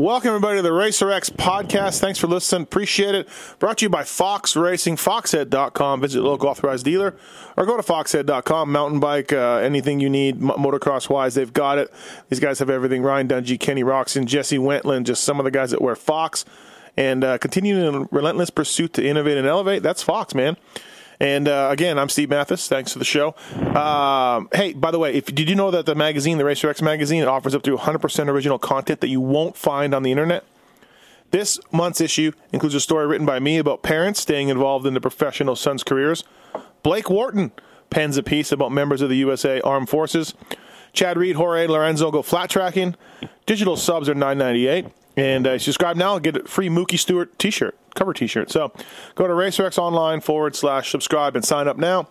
Welcome, everybody, to the Racer X podcast. Thanks for listening. Appreciate it. Brought to you by Fox Racing, foxhead.com. Visit local authorized dealer or go to foxhead.com. Mountain bike, uh, anything you need, motocross wise, they've got it. These guys have everything. Ryan Dungey, Kenny Roczen, Jesse Wentland, just some of the guys that wear Fox. And uh, continuing in relentless pursuit to innovate and elevate, that's Fox, man. And uh, again, I'm Steve Matthes. Thanks for the show. Um, hey, by the way, if did you know that the magazine, the Racer X magazine, offers up to 100% original content that you won't find on the internet? This month's issue includes a story written by me about parents staying involved in the professional sons' careers. Blake Wharton pens a piece about members of the USA Armed Forces. Chad Reed, Jorge Lorenzo go flat tracking. Digital subs are 9.98. And uh, subscribe now and get a free Mookie Stewart t shirt, cover t shirt. So go to RacerX Online forward slash subscribe and sign up now.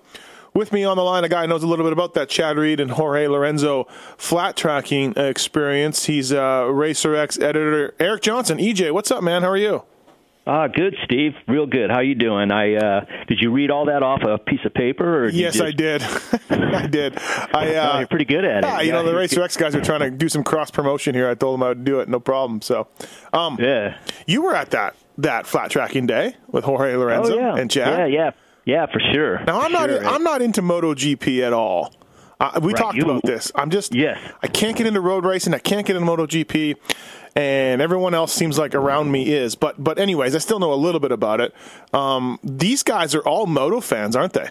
With me on the line, a guy who knows a little bit about that Chad Reed and Jorge Lorenzo flat tracking experience. He's uh, RacerX editor Eric Johnson. EJ, what's up, man? How are you? Ah, good, Steve. Real good. How you doing? I uh, did you read all that off a piece of paper? Or yes, just... I did. I did. I uh, oh, you're pretty good at it. Yeah, you know the Racer X guys are trying to do some cross promotion here. I told them I would do it, no problem. So, um, yeah, you were at that that flat tracking day with Jorge Lorenzo oh, yeah. and Chad. Yeah, yeah, yeah, for sure. Now I'm for not sure, I'm not into MotoGP at all. Uh, we Right, talked you- about this. I'm just Yes. I can't get into road racing. I can't get into MotoGP, and everyone else seems like around me is. But but anyways, I still know a little bit about it. Um, these guys are all moto fans, aren't they?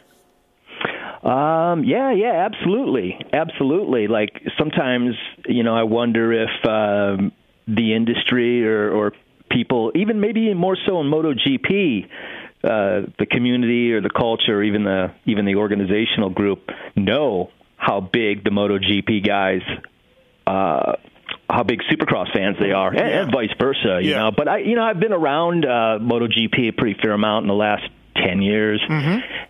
Um, yeah, yeah, absolutely, absolutely. Like sometimes, you know, I wonder if um, the industry or, or people, even maybe more so in MotoGP, uh, the community or the culture, or even the even the organizational group, know how big the MotoGP guys. Uh, how big Supercross fans they are, and, Yeah. and vice versa, you Yeah. know. But I, you know, I've been around uh, MotoGP a pretty fair amount in the last ten years,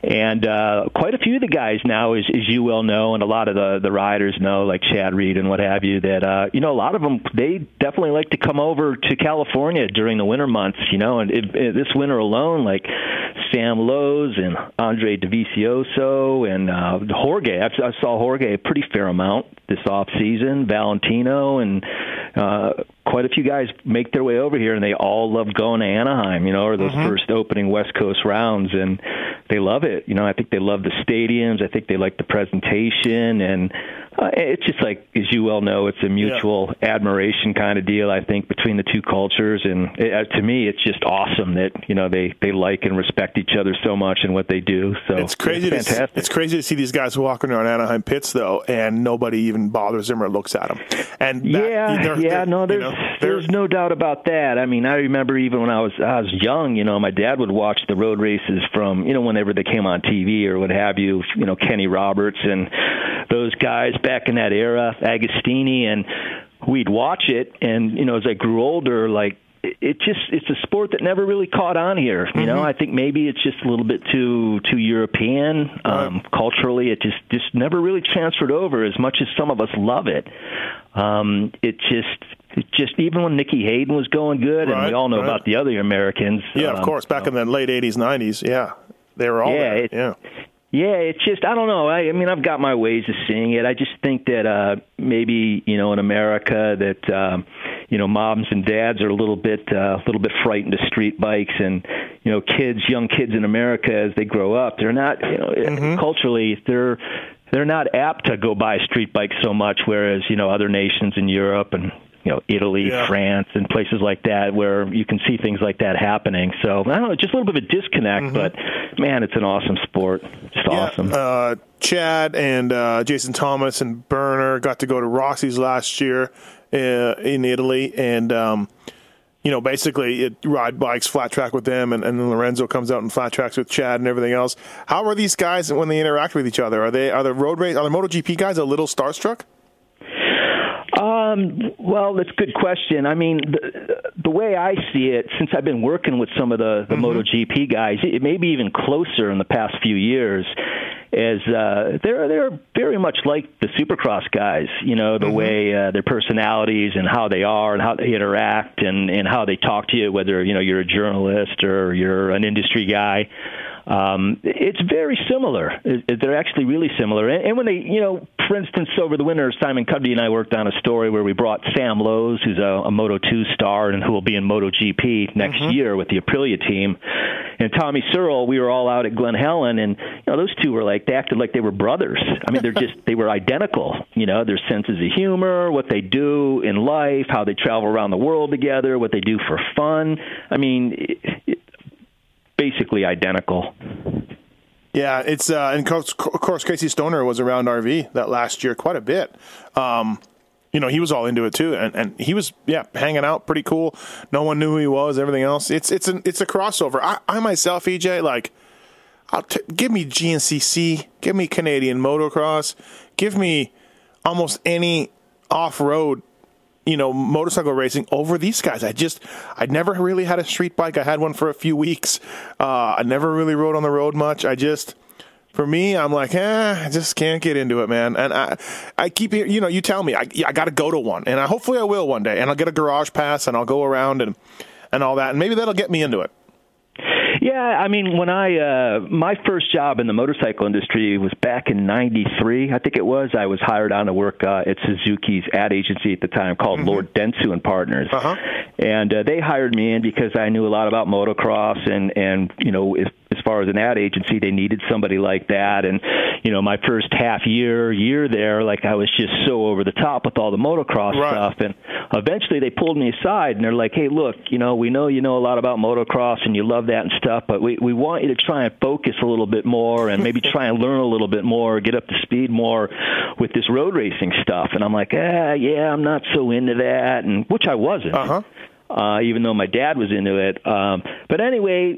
and uh, quite a few of the guys now, as, as you well know, and a lot of the the riders know, like Chad Reed and what have you, that uh, you know a lot of them they definitely like to come over to California during the winter months, you know, and it, it, this winter alone, like Sam Lowes and Andre Dovizioso and uh, Jorge. I, I saw Jorge a pretty fair amount this off season. Valentino and uh, quite a few guys make their way over here, and they all love going to Anaheim. You know, or those first opening West Coast rounds, and they love it. You know, I think they love the stadiums. I think they like the presentation, and uh, it's just like, as you well know, it's a mutual admiration kind of deal. I think between the two cultures, and it, uh, to me, it's just awesome that you know they they like and respect each other so much and what they do. So It's crazy. It's to, fantastic. it's crazy to see these guys walking around Anaheim pits though, and nobody even bothers them or looks at them. And that- yeah, they're- yeah, they're- no, you there's know, there's no doubt about that. I mean, I remember even when I was I was young, you know, my dad would watch the road races from you know whenever they came on TV or what have you, you know, Kenny Roberts and those guys back in that era, Agostini, and we'd watch it, and you know, as I grew older, like it- just it's a sport that never really caught on here you know i think maybe it's just a little bit too too european um culturally it just just never really transferred over as much as some of us love it um it just it just even when Nicky Hayden was going good, and we all know right. about the other Americans. yeah, of um, course. Back in the late '80s, '90s, yeah, they were all Yeah, there. it- yeah. Yeah, it's just I don't know. I, I mean, I've got my ways of seeing it. I just think that uh maybe you know in America that um, you know moms and dads are a little bit uh, a little bit frightened of street bikes, and you know kids, young kids in America as they grow up, they're not you know culturally they're they're not apt to go buy street bikes so much, whereas you know other nations in Europe and you know Italy, Yeah. France, and places like that where you can see things like that happening. So I don't know, just a little bit of a disconnect, but man, it's an awesome sport. Just Yeah, awesome. Uh, Chad and uh, Jason Thomas and Burner got to go to Rossi's last year uh, in Italy, and um, you know, basically, it ride bikes flat track with them, and, and then Lorenzo comes out and flat tracks with Chad and everything else. How are these guys when they interact with each other? Are they are the road race are the MotoGP guys a little starstruck? Um, well, that's a good question. I mean, the, the way I see it, since I've been working with some of the, the mm-hmm. MotoGP guys, it may be even closer in the past few years. As uh, they're they're very much like the Supercross guys, you know, the mm-hmm. way uh, their personalities and how they are and how they interact and and how they talk to you, whether you know you're a journalist or you're an industry guy. Um, it's very similar. They're actually really similar. And, and when they, you know, for instance, over the winter, Simon Cudby and I worked on a story where we brought Sam Lowes, who's a, a Moto 2 star and who will be in Moto GP next mm-hmm. year with the Aprilia team, and Tommy Searle. We were all out at Glen Helen, and you know, those two were like they acted like they were brothers. I mean, they're just they were identical. You know, their senses of humor, what they do in life, how they travel around the world together, what they do for fun. I mean. It, basically identical. Yeah, it's uh, and of course Casey Stoner was around RV that last year quite a bit. Um, you know, he was all into it too, and, and he was yeah hanging out pretty cool. No one knew who he was. Everything else, it's it's an it's a crossover. I, I myself, EJ, like, I'll t- give me GNCC, give me Canadian motocross, give me almost any off road you know, motorcycle racing over these guys. I just, I never really had a street bike. I had one for a few weeks. Uh, I never really rode on the road much. I just, for me, I'm like, eh, I just can't get into it, man. And I, I keep, you know, you tell me, I, I got to go to one, and I hopefully I will one day, and I'll get a garage pass, and I'll go around and, and all that, and maybe that'll get me into it. Yeah, I mean, when I uh, my first job in the motorcycle industry was back in '93, I think it was. I was hired on to work uh, at Suzuki's ad agency at the time called mm-hmm. Lord Dentsu and Partners, uh-huh. and uh, they hired me in because I knew a lot about motocross and and you know if as far as an ad agency, they needed somebody like that. And you know, my first half year, year there, like I was just so over the top with all the motocross right. stuff. And eventually, they pulled me aside and they're like, "Hey, look, you know, we know you know a lot about motocross and you love that and stuff, but we we want you to try and focus a little bit more and maybe try and learn a little bit more, get up to speed more with this road racing stuff." And I'm like, "Ah, yeah, I'm not so into that," and which I wasn't. Uh-huh uh, even though my dad was into it. Um, but anyway,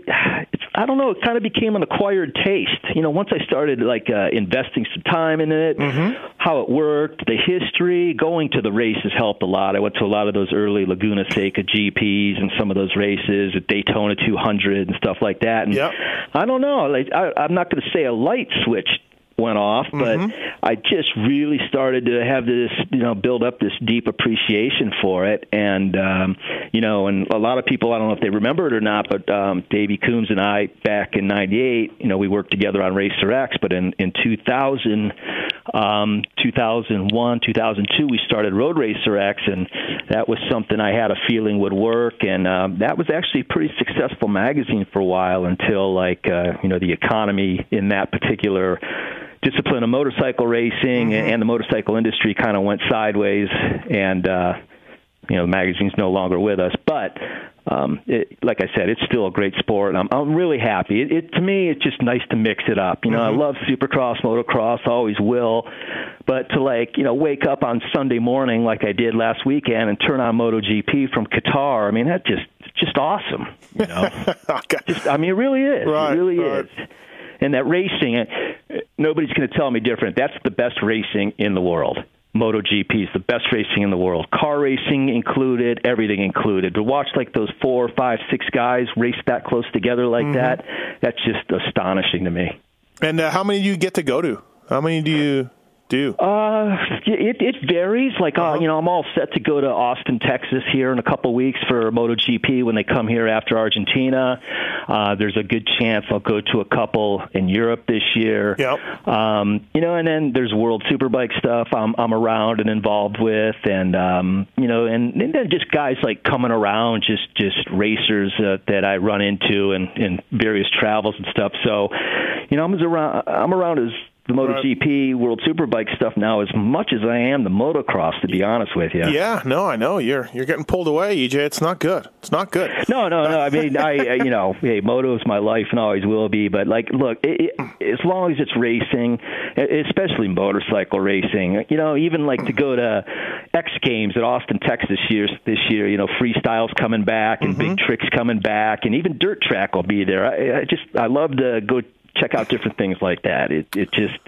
it's, I don't know. It kind of became an acquired taste. You know, once I started like uh, investing some time in it, mm-hmm. how it worked, the history, going to the races helped a lot. I went to a lot of those early Laguna Seca GPs and some of those races at Daytona 200 and stuff like that. And yep. I don't know. Like, I, I'm not going to say a light switch went off, but mm-hmm. I just really started to have this, you know, build up this deep appreciation for it. And, um, you know, and a lot of people, I don't know if they remember it or not, but um, Davey Coombs and I back in 98, you know, we worked together on Racer X, but in, in 2000, um, 2001, 2002, we started Road Racer X, and that was something I had a feeling would work. And um, that was actually a pretty successful magazine for a while until, like, uh, you know, the economy in that particular discipline of motorcycle racing mm-hmm. and the motorcycle industry kind of went sideways and uh you know the magazine's no longer with us. But um it, like i said it's still a great sport. And i'm i'm really happy. It, it to me it's just nice to mix it up. You know mm-hmm. i love supercross motocross always will. But to like you know wake up on sunday morning like i did last weekend and turn on MotoGP from qatar i mean that just just awesome. You know just, i mean it really is. Right, it really right. is and that racing, uh, nobody's going to tell me different. That's the best racing in the world. MotoGP is the best racing in the world. Car racing included, everything included. To watch like those four, five, six guys race that close together like mm-hmm. that, that's just astonishing to me. And uh, how many do you get to go to? How many do you do? Uh, it it varies. Like uh, uh-huh. you know, I'm all set to go to Austin, Texas here in a couple weeks for MotoGP when they come here after Argentina. Uh, there's a good chance I'll go to a couple in Europe this year. Yep. Um, you know, and then there's World Superbike stuff I'm I'm around and involved with, and um, you know, and, and then just guys like coming around, just just racers uh, that I run into and in various travels and stuff. So, you know, I'm as around I'm around as the MotoGP World Superbike stuff now as much as I am the motocross. To be honest with you. Yeah, no, I know you're you're getting pulled away, EJ. It's not good. It's not good. No, no, no. I mean, I you know, hey, moto is my life and always will be. But like, look, it, it, as long as it's racing, especially motorcycle racing, you know, even like to go to X Games at Austin, Texas year this year. You know, freestyles coming back and mm-hmm. big tricks coming back, and even dirt track will be there. I, I just I love to go check out different things like that. It it just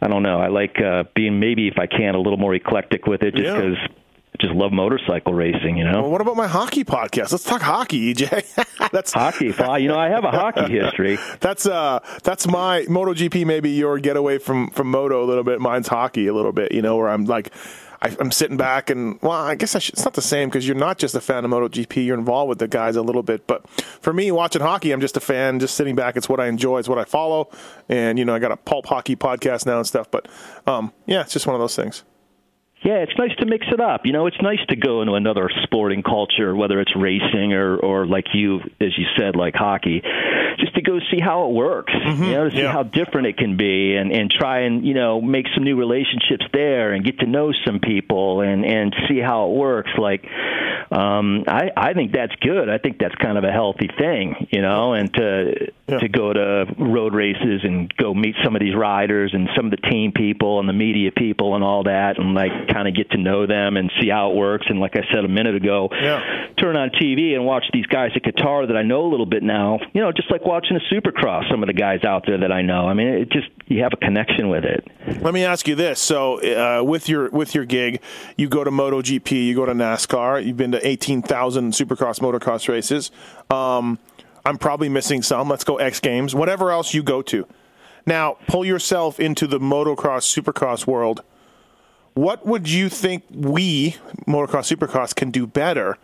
I don't know. I like uh, being maybe if I can a little more eclectic with it, just because. Yeah. Just love motorcycle racing, you know. Well, what about my hockey podcast? Let's talk hockey, EJ. that's hockey. Well, you know, I have a hockey history. that's uh, that's my MotoGP. Maybe your getaway from from moto a little bit. Mine's hockey a little bit. You know, where I'm like, I, am sitting back and well, I guess I should, it's not the same because you're not just a fan of MotoGP. You're involved with the guys a little bit, but for me, watching hockey, I'm just a fan, just sitting back. It's what I enjoy. It's what I follow, and you know, I got a pulp hockey podcast now and stuff. But um, yeah, it's just one of those things. Yeah, it's nice to mix it up. You know, it's nice to go into another sporting culture, whether it's racing or, or like you, as you said, like hockey, just to go see how it works. Mm-hmm. You know, to see yeah. how different it can be, and and try and you know make some new relationships there, and get to know some people, and and see how it works. Like, um, I I think that's good. I think that's kind of a healthy thing, you know, and to yeah. to go to road races and go meet some of these riders and some of the team people and the media people and all that, and like kind of get to know them and see how it works. And like I said a minute ago, yeah. turn on TV and watch these guys at Qatar that I know a little bit now. You know, just like watching a Supercross. Some of the guys out there that I know. I mean, it just you have a connection with it. Let me ask you this: so uh, with your with your gig, you go to MotoGP, you go to NASCAR. You've been to eighteen thousand Supercross motocross races. Um, I'm probably missing some. Let's go X Games. Whatever else you go to. Now, pull yourself into the motocross, supercross world. What would you think we, motocross, supercross, can do better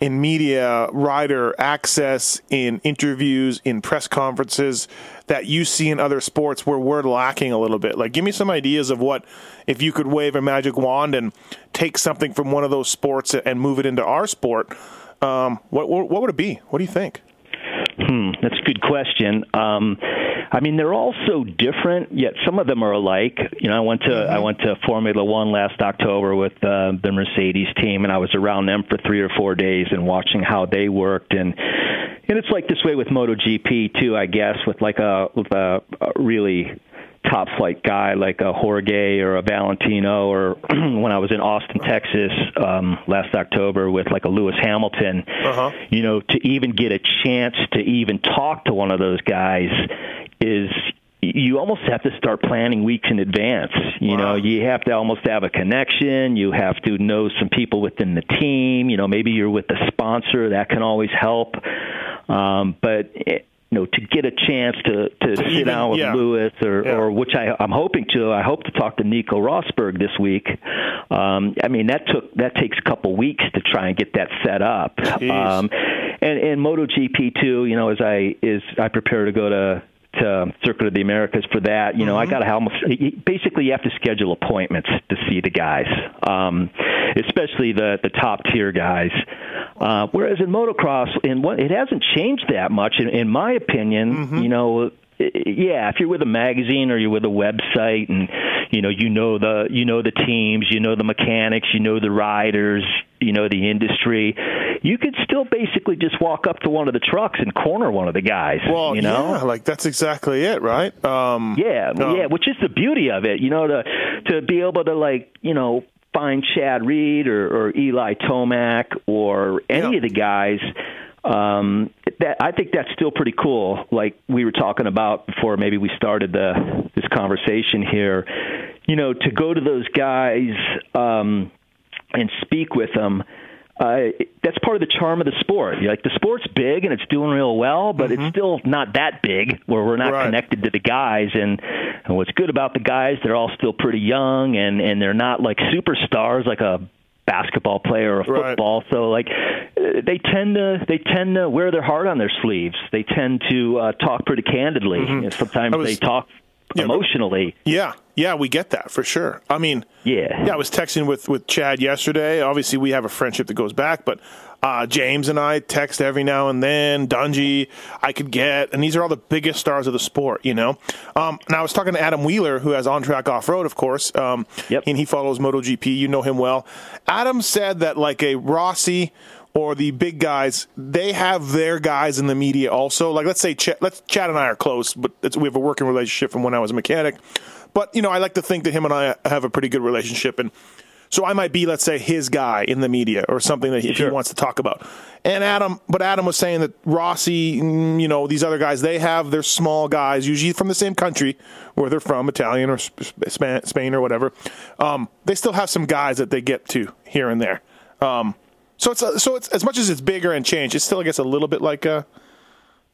in media, rider access, in interviews, in press conferences that you see in other sports where we're lacking a little bit? Like, give me some ideas of what, if you could wave a magic wand and take something from one of those sports and move it into our sport, um, what, what would it be? What do you think? Hmm, that's a good question. Um, I mean, they're all so different, yet some of them are alike. You know, I went to mm-hmm. I went to Formula One last October with uh, the Mercedes team, and I was around them for three or four days and watching how they worked and. And it's like this way with MotoGP too, I guess, with like a, with a, a really top flight guy like a Jorge or a Valentino, or when I was in Austin, Texas um, last October with like a Lewis Hamilton, uh-huh. you know, to even get a chance to even talk to one of those guys is you almost have to start planning weeks in advance. You wow. know, you have to almost have a connection. You have to know some people within the team. You know, maybe you're with a sponsor that can always help. Um, but it, you know, to get a chance to to, to sit even, down with yeah. Lewis or yeah. or which I I'm hoping to. I hope to talk to Nico Rosberg this week. Um, I mean, that took that takes a couple weeks to try and get that set up. Um, and and MotoGP too. You know, as I is I prepare to go to to Circuit of the Americas for that. You know, mm-hmm. I got to almost basically you have to schedule appointments to see the guys, um, especially the the top tier guys. Uh, whereas in motocross, in what it hasn't changed that much, in, in my opinion. Mm-hmm. You know, yeah, if you're with a magazine or you're with a website, and you know you know the you know the teams, you know the mechanics, you know the riders, you know the industry, you could still basically just walk up to one of the trucks and corner one of the guys. Well, you know, yeah, like that's exactly it, right? Um, yeah, no. yeah, which is the beauty of it, you know, to to be able to like you know find Chad Reed or, or Eli Tomac or any yeah. of the guys um, that I think that's still pretty cool. Like we were talking about before, maybe we started the this conversation here. You know, to go to those guys um, and speak with them. Uh, that's part of the charm of the sport. Like the sport's big and it's doing real well, but mm-hmm. it's still not that big where we're not right. connected to the guys. And, and what's good about the guys, they're all still pretty young and and they're not like superstars like a basketball player or a football. Right. So like they tend to they tend to wear their heart on their sleeves. They tend to uh, talk pretty candidly. Mm-hmm. Sometimes was, they talk Yeah, emotionally. Yeah, yeah, we get that for sure. I mean, Yeah. yeah. I was texting with with Chad yesterday. Obviously, we have a friendship that goes back, but uh, James and I text every now and then. Dungey, I could get, and these are all the biggest stars of the sport, you know. Um, and I was talking to Adam Wheeler, who has on track off road, of course. Um, Yep. and he follows MotoGP. You know him well. Adam said that like a Rossi. Or the big guys, they have their guys in the media also. Like, let's say, Ch- let's Chad and I are close, but it's, we have a working relationship from when I was a mechanic. But you know, I like to think that him and I have a pretty good relationship, and so I might be, let's say, his guy in the media or something that he, if he wants to talk about. And Adam, but Adam was saying that Rossi, mm, you know, these other guys, they have their small guys, usually from the same country where they're from, Italian or Sp- Sp- Spain or whatever. Um, they still have some guys that they get to here and there. Um, so it's a, so it's as much as it's bigger and changed, it's still, I guess, a little bit like, uh,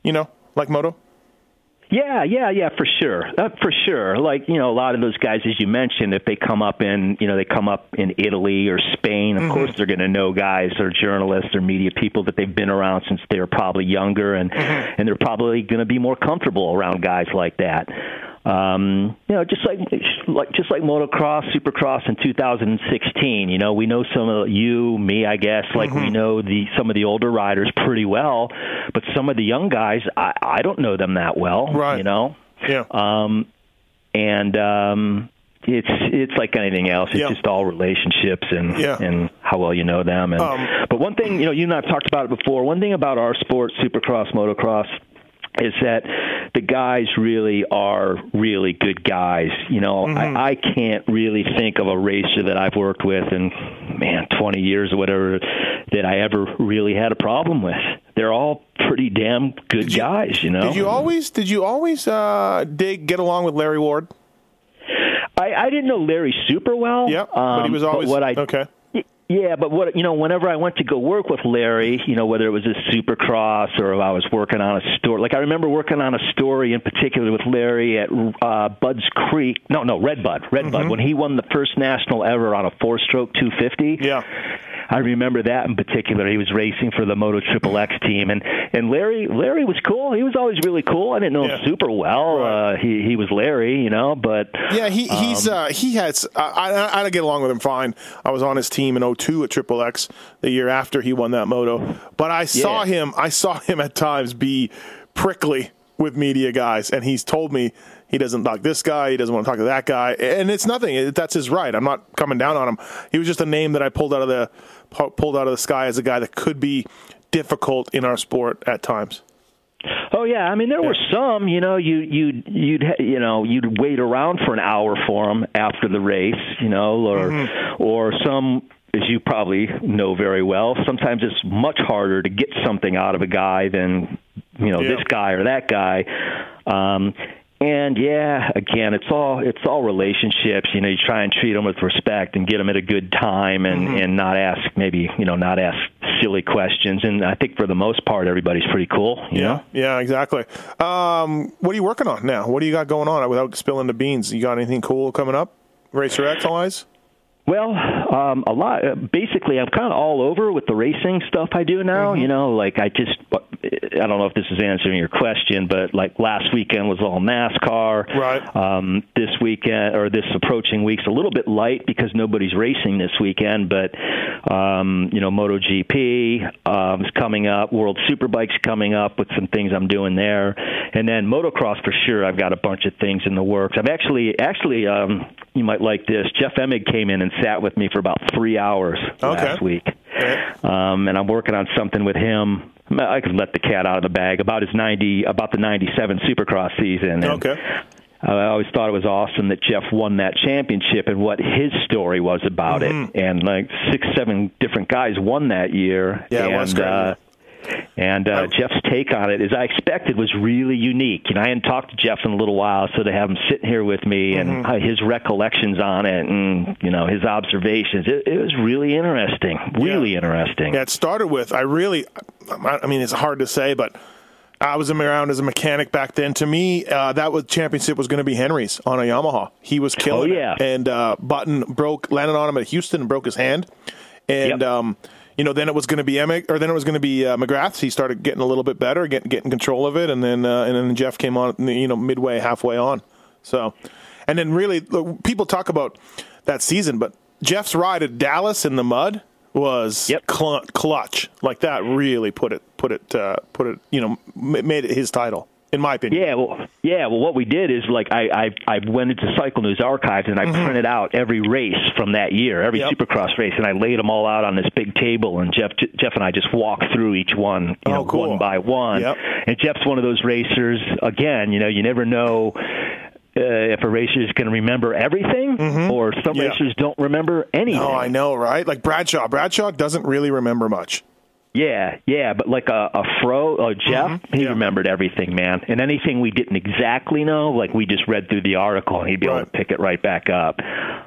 you know, like Moto. Yeah, yeah, yeah, for sure, uh, for sure. Like you know, a lot of those guys, as you mentioned, if they come up in, you know, they come up in Italy or Spain. Of course, they're going to know guys or journalists or media people that they've been around since they were probably younger, and and they're probably going to be more comfortable around guys like that. Um, you know, just like like just like motocross, supercross in 2016. You know, we know some of you, me, I guess. Like we know the some of the older riders pretty well, but some of the young guys, I, I don't know them that well. Right. You know. Yeah. Um, and um, it's it's like anything else. It's Yeah. just all relationships and Yeah. and how well you know them. And Um, but one thing, you know, you and I've talked about it before. One thing about our sport, Supercross, motocross, is that the guys really are really good guys. You know, Mm-hmm. I, I can't really think of a racer that I've worked with in man 20 years or whatever that I ever really had a problem with. They're all pretty damn good you- guys. You know, Did you always did you always uh, dig get along with Larry Ward? I, I didn't know Larry super well. Yeah, but he um, was always what I okay. Yeah, but what you know, whenever I went to go work with Larry, you know, whether it was a Supercross or I was working on a story, like I remember working on a story in particular with Larry at uh, Bud's Creek. No, no, Red Bud, Red Mm-hmm. Bud, when he won the first national ever on a four-stroke 250. Yeah. I remember that in particular. He was racing for the Moto Triple X team, and and Larry Larry was cool. He was always really cool. I didn't know Yeah. him super well. Right. Uh, he he was Larry, you know, but Yeah, he Um, he's uh, he has. I, I I get along with him fine. I was on his team in 02 at Triple X the year after he won that moto. But I saw Yeah. him. I saw him at times be prickly with media guys, and he's told me he doesn't like this guy. He doesn't want to talk to that guy, and it's nothing. That's his right. I'm not coming down on him. He was just a name that I pulled out of the pulled out of the sky as a guy that could be difficult in our sport at times. Oh yeah, I mean there were some. You know, you you you'd you know you'd wait around for an hour for them after the race. You know, or Mm-hmm. or some. As you probably know very well, sometimes it's much harder to get something out of a guy than you know Yeah. this guy or that guy. Um, and yeah, again, it's all it's all relationships. You know, you try and treat them with respect and get them at a good time, and Mm-hmm. and not ask maybe you know not ask silly questions. And I think for the most part, everybody's pretty cool. You know? Yeah, exactly. Um, what are you working on now? What do you got going on without spilling the beans? You got anything cool coming up? Racer X wise? Well, um, a lot. Uh, basically, I'm kind of all over with the racing stuff I do now. Mm-hmm. You know, like I just, I don't know if this is answering your question, but like last weekend was all NASCAR. Right. Um, this weekend or this approaching week's a little bit light because nobody's racing this weekend. But um, you know, MotoGP um, is coming up. World Superbike's coming up with some things I'm doing there, and then motocross for sure. I've got a bunch of things in the works. I've actually, actually, um, you might like this. Jeff Emig came in and sat with me for about three hours last week, um, and I'm working on something with him. I could let the cat out of the bag about his 90, about the 97 Supercross season. And, Okay. I always thought it was awesome that Jeff won that championship and what his story was about Mm-hmm. it. And like six, seven different guys won that year. Yeah, it was great. Uh, and uh. Jeff's take on it, as I expected, was really unique. And I hadn't talked to Jeff in a little while, so to have him sitting here with me and Mm-hmm. uh, his recollections on it, and you know his observations, it, it was really interesting. Really interesting. Yeah, it started with I really, I I mean, it's hard to say, but I was around as a mechanic back then. To me, uh, that was championship was going to be Henry's on a Yamaha. He was killing Oh, yeah. it, and uh, Button broke landed on him at Houston and broke his hand, and Yep. um, you know then it was going to be Emig, or then it was going to be uh, McGrath. He started getting a little bit better, getting getting control of it, and then uh, and then Jeff came on, you know, midway halfway on. So, and then really, look, people talk about that season, but Jeff's ride at Dallas in the mud was Yep. cl- clutch. Like that really put it, put it, uh, put it, you know, m- made it his title, in my opinion. Yeah, well, yeah. Well, what we did is like I I, I went into Cycle News archives and I printed out every race from that year, every Mm-hmm. Yep. Supercross race, and I laid them all out on this big table. And Jeff Jeff and I just walked through each one, you Oh, know, cool. one by one. Yep. And Jeff's one of those racers. Again, you know, you never know. Uh, if a racer is going to remember everything, or some Mm-hmm. Yeah. racers don't remember anything. Oh, I know, right? Like Bradshaw. Bradshaw doesn't really remember much. Yeah, yeah, but like a, a fro, Jeff, he Yeah. remembered everything, man. And anything we didn't exactly know, like we just read through the article, and he'd be able to pick it right back up.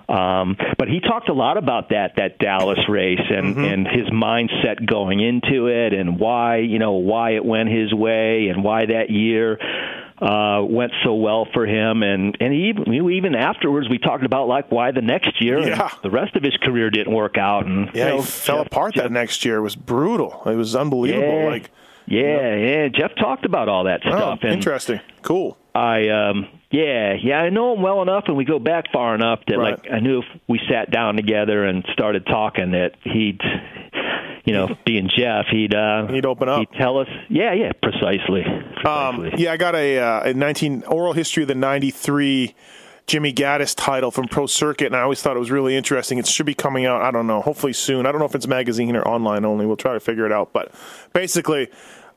Um, but he talked a lot about that that Dallas race and Mm-hmm. and his mindset going into it, and why you know why it went his way, and why that year uh, went so well for him, and and even even afterwards we talked about like why the next year and Yeah. the rest of his career didn't work out, and Yeah, you know, he fell Jeff- apart Jeff- that next year. It was brutal. It was unbelievable. yeah, Like, yeah, yeah. Jeff talked about all that oh, stuff, and interesting. Cool. I, um, yeah, yeah, I know him well enough, and we go back far enough that Right. like I knew if we sat down together and started talking that he'd, you know, being Jeff, he'd uh, He'd open up. He'd tell us, yeah, yeah, precisely. Um, precisely. yeah, I got a, uh, a 19 oral history of the 93 Jimmy Gaddis title from Pro Circuit, and I always thought it was really interesting. It should be coming out, I don't know, hopefully soon. I don't know if it's magazine or online only. We'll try to figure it out. But basically,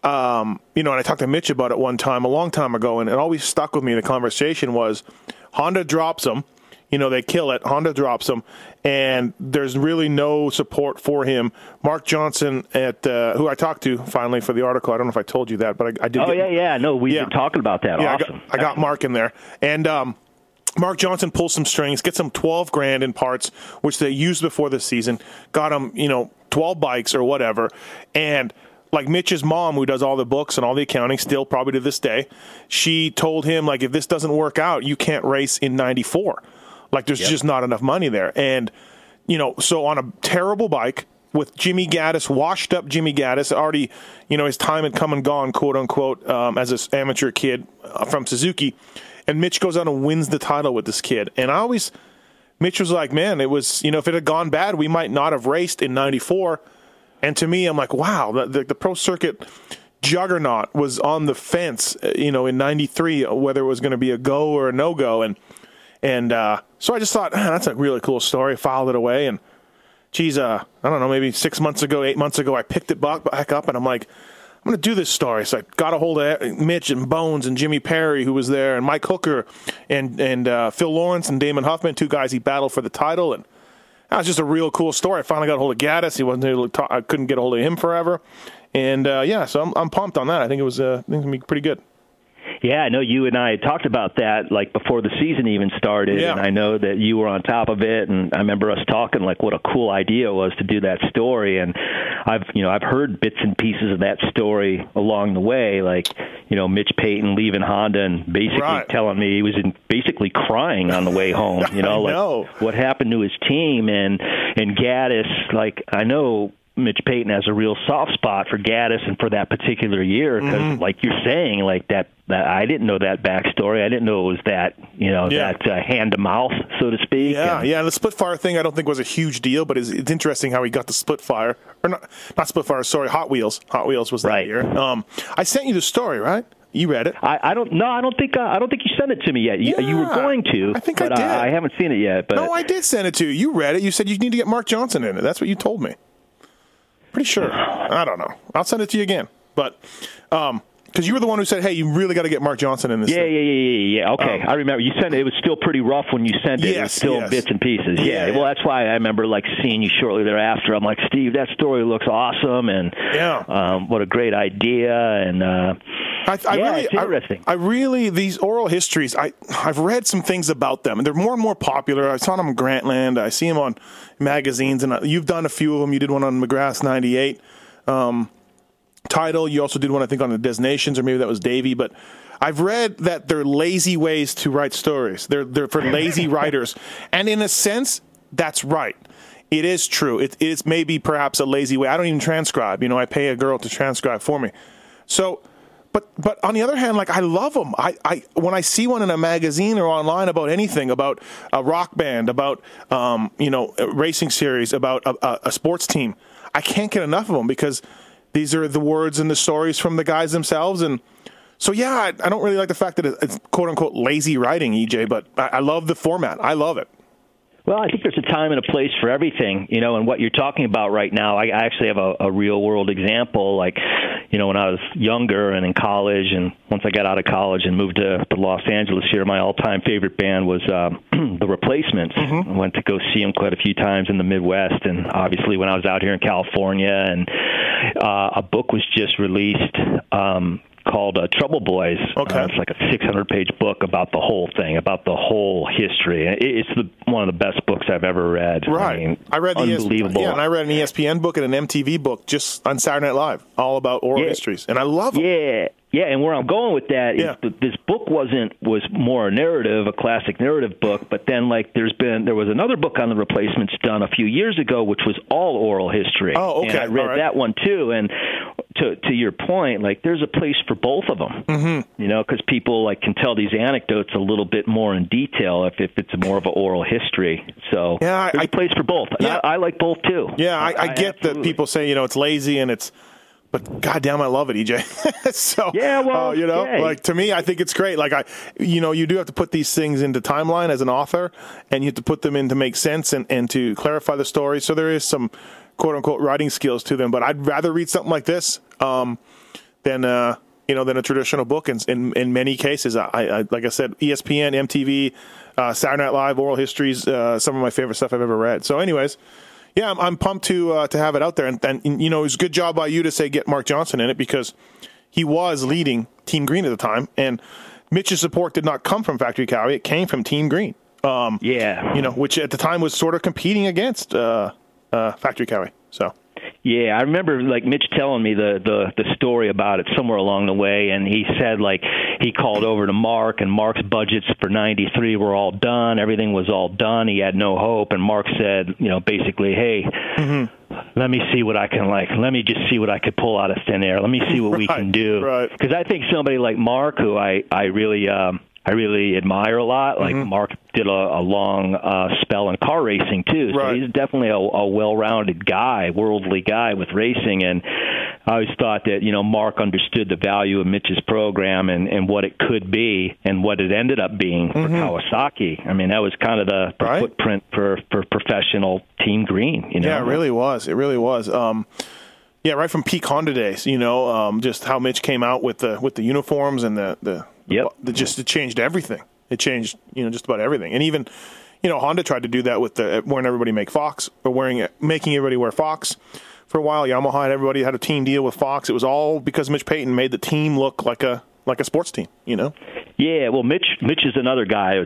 um, you know, and I talked to Mitch about it one time, a long time ago, and it always stuck with me in the conversation was Honda drops him. You know, they kill it. Honda drops him, and there's really no support for him. Mark Johnson, at uh, who I talked to finally for the article. I don't know if I told you that, but I, I did. oh get, yeah, yeah. No, we've Yeah. been talking about that. yeah, awesome. I got, I got Mark in there, and um, Mark Johnson pulls some strings, gets some twelve grand in parts, which they used before the season. Got him, you know, twelve bikes or whatever, and like Mitch's mom, who does all the books and all the accounting, still probably to this day, she told him like, if this doesn't work out, you can't race in '94. Like, there's just not enough money there, and you know, so on a terrible bike with Jimmy Gaddis, washed up Jimmy Gaddis, already, you know, his time had come and gone, quote unquote, um, as an amateur kid uh, from Suzuki. And Mitch goes out and wins the title with this kid. And I always, Mitch was like, man, it was, you know, if it had gone bad, we might not have raced in 94. And to me, I'm like, wow, the, the, the pro circuit juggernaut was on the fence, uh, you know, in 93, whether it was going to be a go or a no go. And, and, uh, so I just thought, "Ah, that's a really cool story. Filed it away. And, geez, uh, I don't know, maybe six months ago, eight months ago, I picked it back, back up and I'm like, I'm going to do this story. So I got a hold of Mitch and Bones and Jimmy Perry, who was there, and Mike Hooker and, and uh, Phil Lawrence and Damon Huffman, two guys he battled for the title. And that was just a real cool story. I finally got a hold of Gaddis. He wasn't able to talk, I couldn't get a hold of him forever. And uh, yeah, so I'm, I'm pumped on that. I think it was uh, I think it's to be pretty good. Yeah, I know you and I had talked about that like before the season even started, Yeah. and I know that you were on top of it, and I remember us talking like what a cool idea it was to do that story, and I've you know I've heard bits and pieces of that story along the way, like you know Mitch Payton leaving Honda and basically Right. telling me he was in, basically crying on the way home, you know, like know. what happened to his team, and and Gaddis, like I know. Mitch Payton has a real soft spot for Gaddis and for that particular year because, Mm-hmm. like you're saying, like that, that I didn't know that backstory. I didn't know it was that, you know, Yeah. that uh, hand to mouth, so to speak. Yeah, And- yeah. The Splitfire thing I don't think was a huge deal, but it's, it's interesting how he got the Splitfire or not not Splitfire. Sorry, Hot Wheels. Hot Wheels was that Right. year. Um, I sent you the story, right? You read it. I, I don't. No, I don't think. Uh, I don't think you sent it to me yet. You, you were going to. I think I but did. I, haven't seen it yet. But No, I did send it to you. You read it. You said you need to get Mark Johnson in it. That's what you told me. Pretty sure. I don't know. I'll send it to you again. But um, because you were the one who said, "Hey, you really got to get Mark Johnson in this." Yeah, thing. yeah, yeah, yeah, yeah. Okay, Um, I remember you sent it. It was still pretty rough when you sent it. it was Yes, still yes. bits and pieces. Yeah, Yeah, yeah. Well, that's why I remember like seeing you shortly thereafter. I'm like, Steve, that story looks awesome, and Yeah. um, what a great idea. And uh, I, I Yeah, really, it's interesting. I, I really these oral histories. I I've read some things about them, and they're more and more popular. I saw them in Grantland. I see them on magazines, and uh, you've done a few of them. You did one on McGrath '98 um, title. You also did one, I think, on the Designations, or maybe that was Davey. But I've read that they're lazy ways to write stories. They're they're for lazy writers, and in a sense, that's right. It is true. It is maybe perhaps a lazy way. I don't even transcribe. You know, I pay a girl to transcribe for me. So but but on the other hand, like I love them. I, I when I see one in a magazine or online about anything, about a rock band, about um, you know a racing series, about a, a, a sports team, I can't get enough of them because these are the words and the stories from the guys themselves. And so yeah, I, I don't really like the fact that it's quote unquote lazy writing, EJ, but I, I love the format. I love it. Well, I think there's a time and a place for everything, you know, and what you're talking about right now. I, I actually have a, a real world example. Like, you know, when I was younger and in college, and once I got out of college and moved to, to Los Angeles here, my all time favorite band was uh, The Replacements. Mm-hmm. I went to go see them quite a few times in the Midwest, and obviously when I was out here in California, and uh, a book was just released. Um, called uh, Trouble Boys. Okay. Uh, it's like a 600 page book about the whole thing, about the whole history. It's the one of the best books I've ever read. Right. I, mean, I read the unbelievable. ESPN, yeah, and I read an ESPN book and an MTV book just on Saturday Night Live, all about oral Yeah. histories, and I love them. Yeah, yeah, and where I'm going with that is Yeah. that this book wasn't was more a narrative, a classic narrative book, but then like there's been there was another book on the replacements done a few years ago, which was all oral history. Oh, okay, And I read right. that one too, and to to your point, like there's a place for both of them. Mm-hmm. You know, because people like can tell these anecdotes a little bit more in detail if if it's more of an oral history. So Yeah, I- there's I- a place for both. Yeah. I, I like both too. Yeah, I, I, get that people say you know it's lazy and it's, but goddamn, I love it, EJ. so Yeah, well, uh, you know, yeah. like to me, I think it's great. Like I, you know, you do have to put these things into timeline as an author, and you have to put them in to make sense and and to clarify the story. So there is some quote unquote writing skills to them. But I'd rather read something like this. Um, than uh, you know than a traditional book. In in, in many cases, I, I like I said, ESPN, MTV, uh, Saturday Night Live, oral histories, uh, some of my favorite stuff I've ever read. So, anyways. Yeah, I'm, I'm pumped to uh, to have it out there, and, and you know, it was a good job by you to say get Mark Johnson in it because he was leading Team Green at the time, and Mitch's support did not come from Factory Kawi; it came from Team Green. Um, Yeah. you know, which at the time was sort of competing against uh, uh, Factory Kawi. So, Yeah, I remember like Mitch telling me the the the story about it somewhere along the way, and he said like he called over to Mark, and Mark's budgets for '93 were all done, everything was all done. He had no hope, and Mark said, you know, basically, hey. Let me see what I can like. Let me just see what I could pull out of thin air. Let me see what we can do. right. Because I think somebody like Mark, who I I really um, I really admire a lot. Like Mm-hmm. Mark did a, a long uh, spell in car racing too, so Right. he's definitely a, a well-rounded guy, worldly guy with racing. And I always thought that you know Mark understood the value of Mitch's program and and what it could be and what it ended up being for Kawasaki. I mean, that was kind of the, the Mm-hmm. Right. footprint for for professional Team Green. You know, Yeah, it really was. It really was. Um, yeah, right from peak Honda days. You know, um, just how Mitch came out with the with the uniforms and the the, Yep. the just it changed everything. It changed you know just about everything. And even you know Honda tried to do that with the wearing everybody make Fox or wearing making everybody wear Fox. For a while, Yamaha and everybody had a team deal with Fox. It was all because Mitch Payton made the team look like a like a sports team. You know. Yeah, well, Mitch Mitch is another guy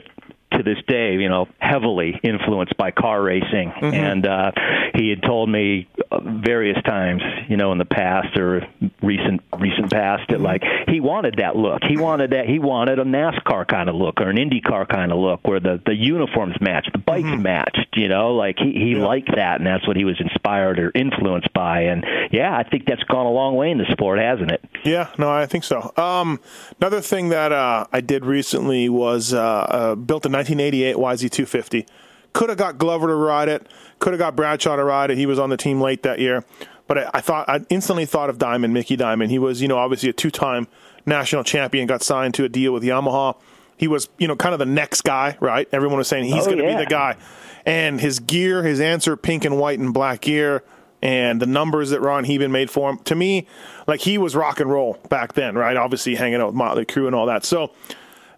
to this day, you know, heavily influenced by car racing, Mm-hmm. and uh, he had told me uh, various times, you know, in the past or recent recent past, Mm-hmm. that like he wanted that look. He wanted that. He wanted a NASCAR kind of look or an IndyCar kind of look, where the the uniforms matched, the bikes Mm-hmm. matched. You know, like he he liked that, and that's what he was inspired or influenced by. And yeah, I think that's gone a long way in the sport, hasn't it? Yeah, no, I think so. Um, another thing that uh, I did recently was uh, uh, built a 1988 YZ250. Could have got Glover to ride it. Could have got Bradshaw to ride it. He was on the team late that year. But I, I thought I instantly thought of Dymond, Mickey Dymond. He was, you know, obviously a two-time national champion. Got signed to a deal with Yamaha. He was, you know, kind of the next guy, right? Everyone was saying he's Oh, going to yeah. be the guy. And his gear, his answer, pink and white and black gear, and the numbers that Ron Heben made for him. To me, like he was rock and roll back then, right? Obviously hanging out with Motley Crue and all that. So,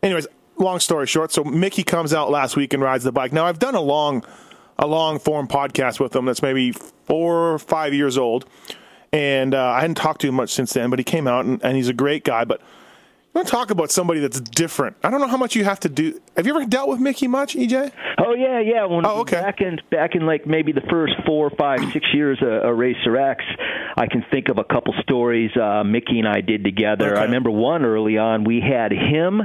anyways, long story short, so Mickey comes out last week and rides the bike. Now I've done a long, a long form podcast with him that's maybe four or five years old, and uh, I hadn't talked to him much since then. But he came out and, and he's a great guy. But I want to talk about somebody that's different. I don't know how much you have to do. Have you ever dealt with Mickey much, EJ? Oh Oh yeah, yeah. When, Oh, okay. Back in back in like maybe the first four, five, six years of, of Racer X, I can think of a couple stories uh, Mickey and I did together. Okay. I remember one early on. We had him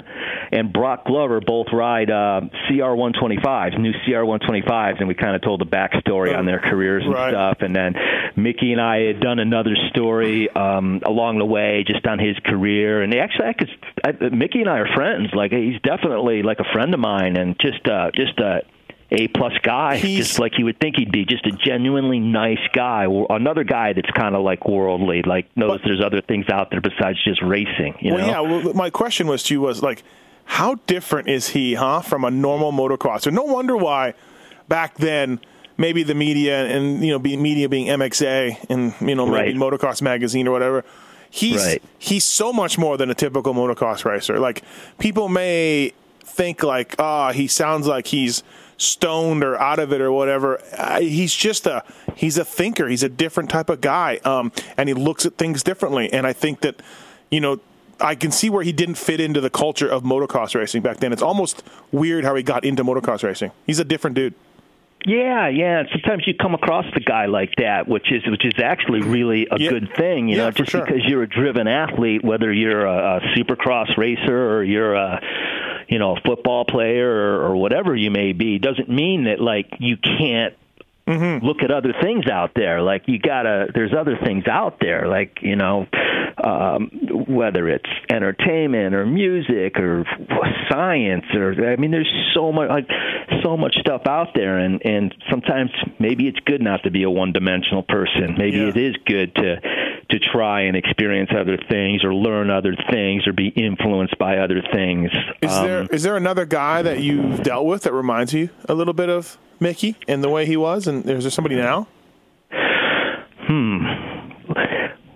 and Broc Glover both ride uh, CR 125s, new CR 125s, and we kind of told the backstory on their careers and Right. stuff. And then Mickey and I had done another story um, along the way, just on his career. And actually, I could, I, Mickey and I are friends. Like he's definitely like a friend of mine, and just uh, just a a plus guy, He's- just like you would think he'd be. Just a genuinely nice guy. Another guy that's kind of like worldly, like knows But- there's other things out there besides just racing. You Well, know? yeah. Well, my question was to you was like, how different is he, huh, from a normal motocrosser? No wonder why back then maybe the media and you know, be, media being MXA and you know maybe Right. Motocross magazine or whatever. He's Right. he's so much more than a typical motocross racer. Like people may think like, ah, he sounds like he's stoned or out of it or whatever. He's just a he's a thinker. He's a different type of guy, um, and he looks at things differently. And I think that you know. I can see where he didn't fit into the culture of motocross racing back then. It's almost weird how he got into motocross racing. He's a different dude. Yeah, yeah. and Sometimes you come across the guy like that, which is which is actually really a Yeah. good thing. You Yeah, know, just sure. because you're a driven athlete, whether you're a, a supercross racer or you're a you know a football player or, or whatever you may be, doesn't mean that like you can't Mm-hmm. look at other things out there. Like you gotta, there's other things out there. Like you know, um, whether it's entertainment or music or science or I mean, there's so much like so much stuff out there, and and sometimes maybe it's good not to be a one-dimensional person. Maybe Yeah. it is good to to try and experience other things or learn other things or be influenced by other things. Is Um, there is there another guy that you've dealt with that reminds you a little bit of Mickey and the way he was? And is there somebody now? Hmm.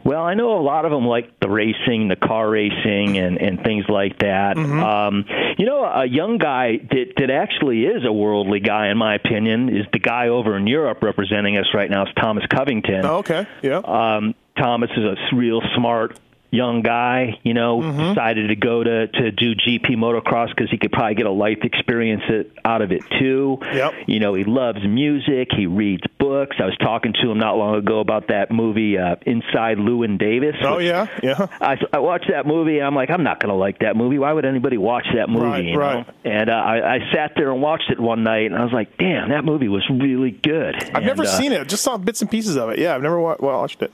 Well, I know a lot of them like the racing, the car racing, and and things like that. Mm-hmm. Um, you know, a young guy that that actually is a worldly guy, in my opinion, is the guy over in Europe representing us right now. Is Thomas Covington. Oh, okay, yeah. Um, Thomas is a real smart young guy. You know, Mm-hmm. decided to go to to do GP motocross because he could probably get a life experience out of it too. Yep. You know, he loves music. He reads books. I was talking to him not long ago about that movie uh, Inside Llewyn Davis. oh yeah, yeah. I, I watched that movie. I'm like, I'm not going to like that movie. Why would anybody watch that movie? Right, you know? right. And uh, I, I sat there and watched it one night, and I was like, damn, that movie was really good. I've never uh, seen it. Just saw bits and pieces of it. Yeah, I've never wa- watched it.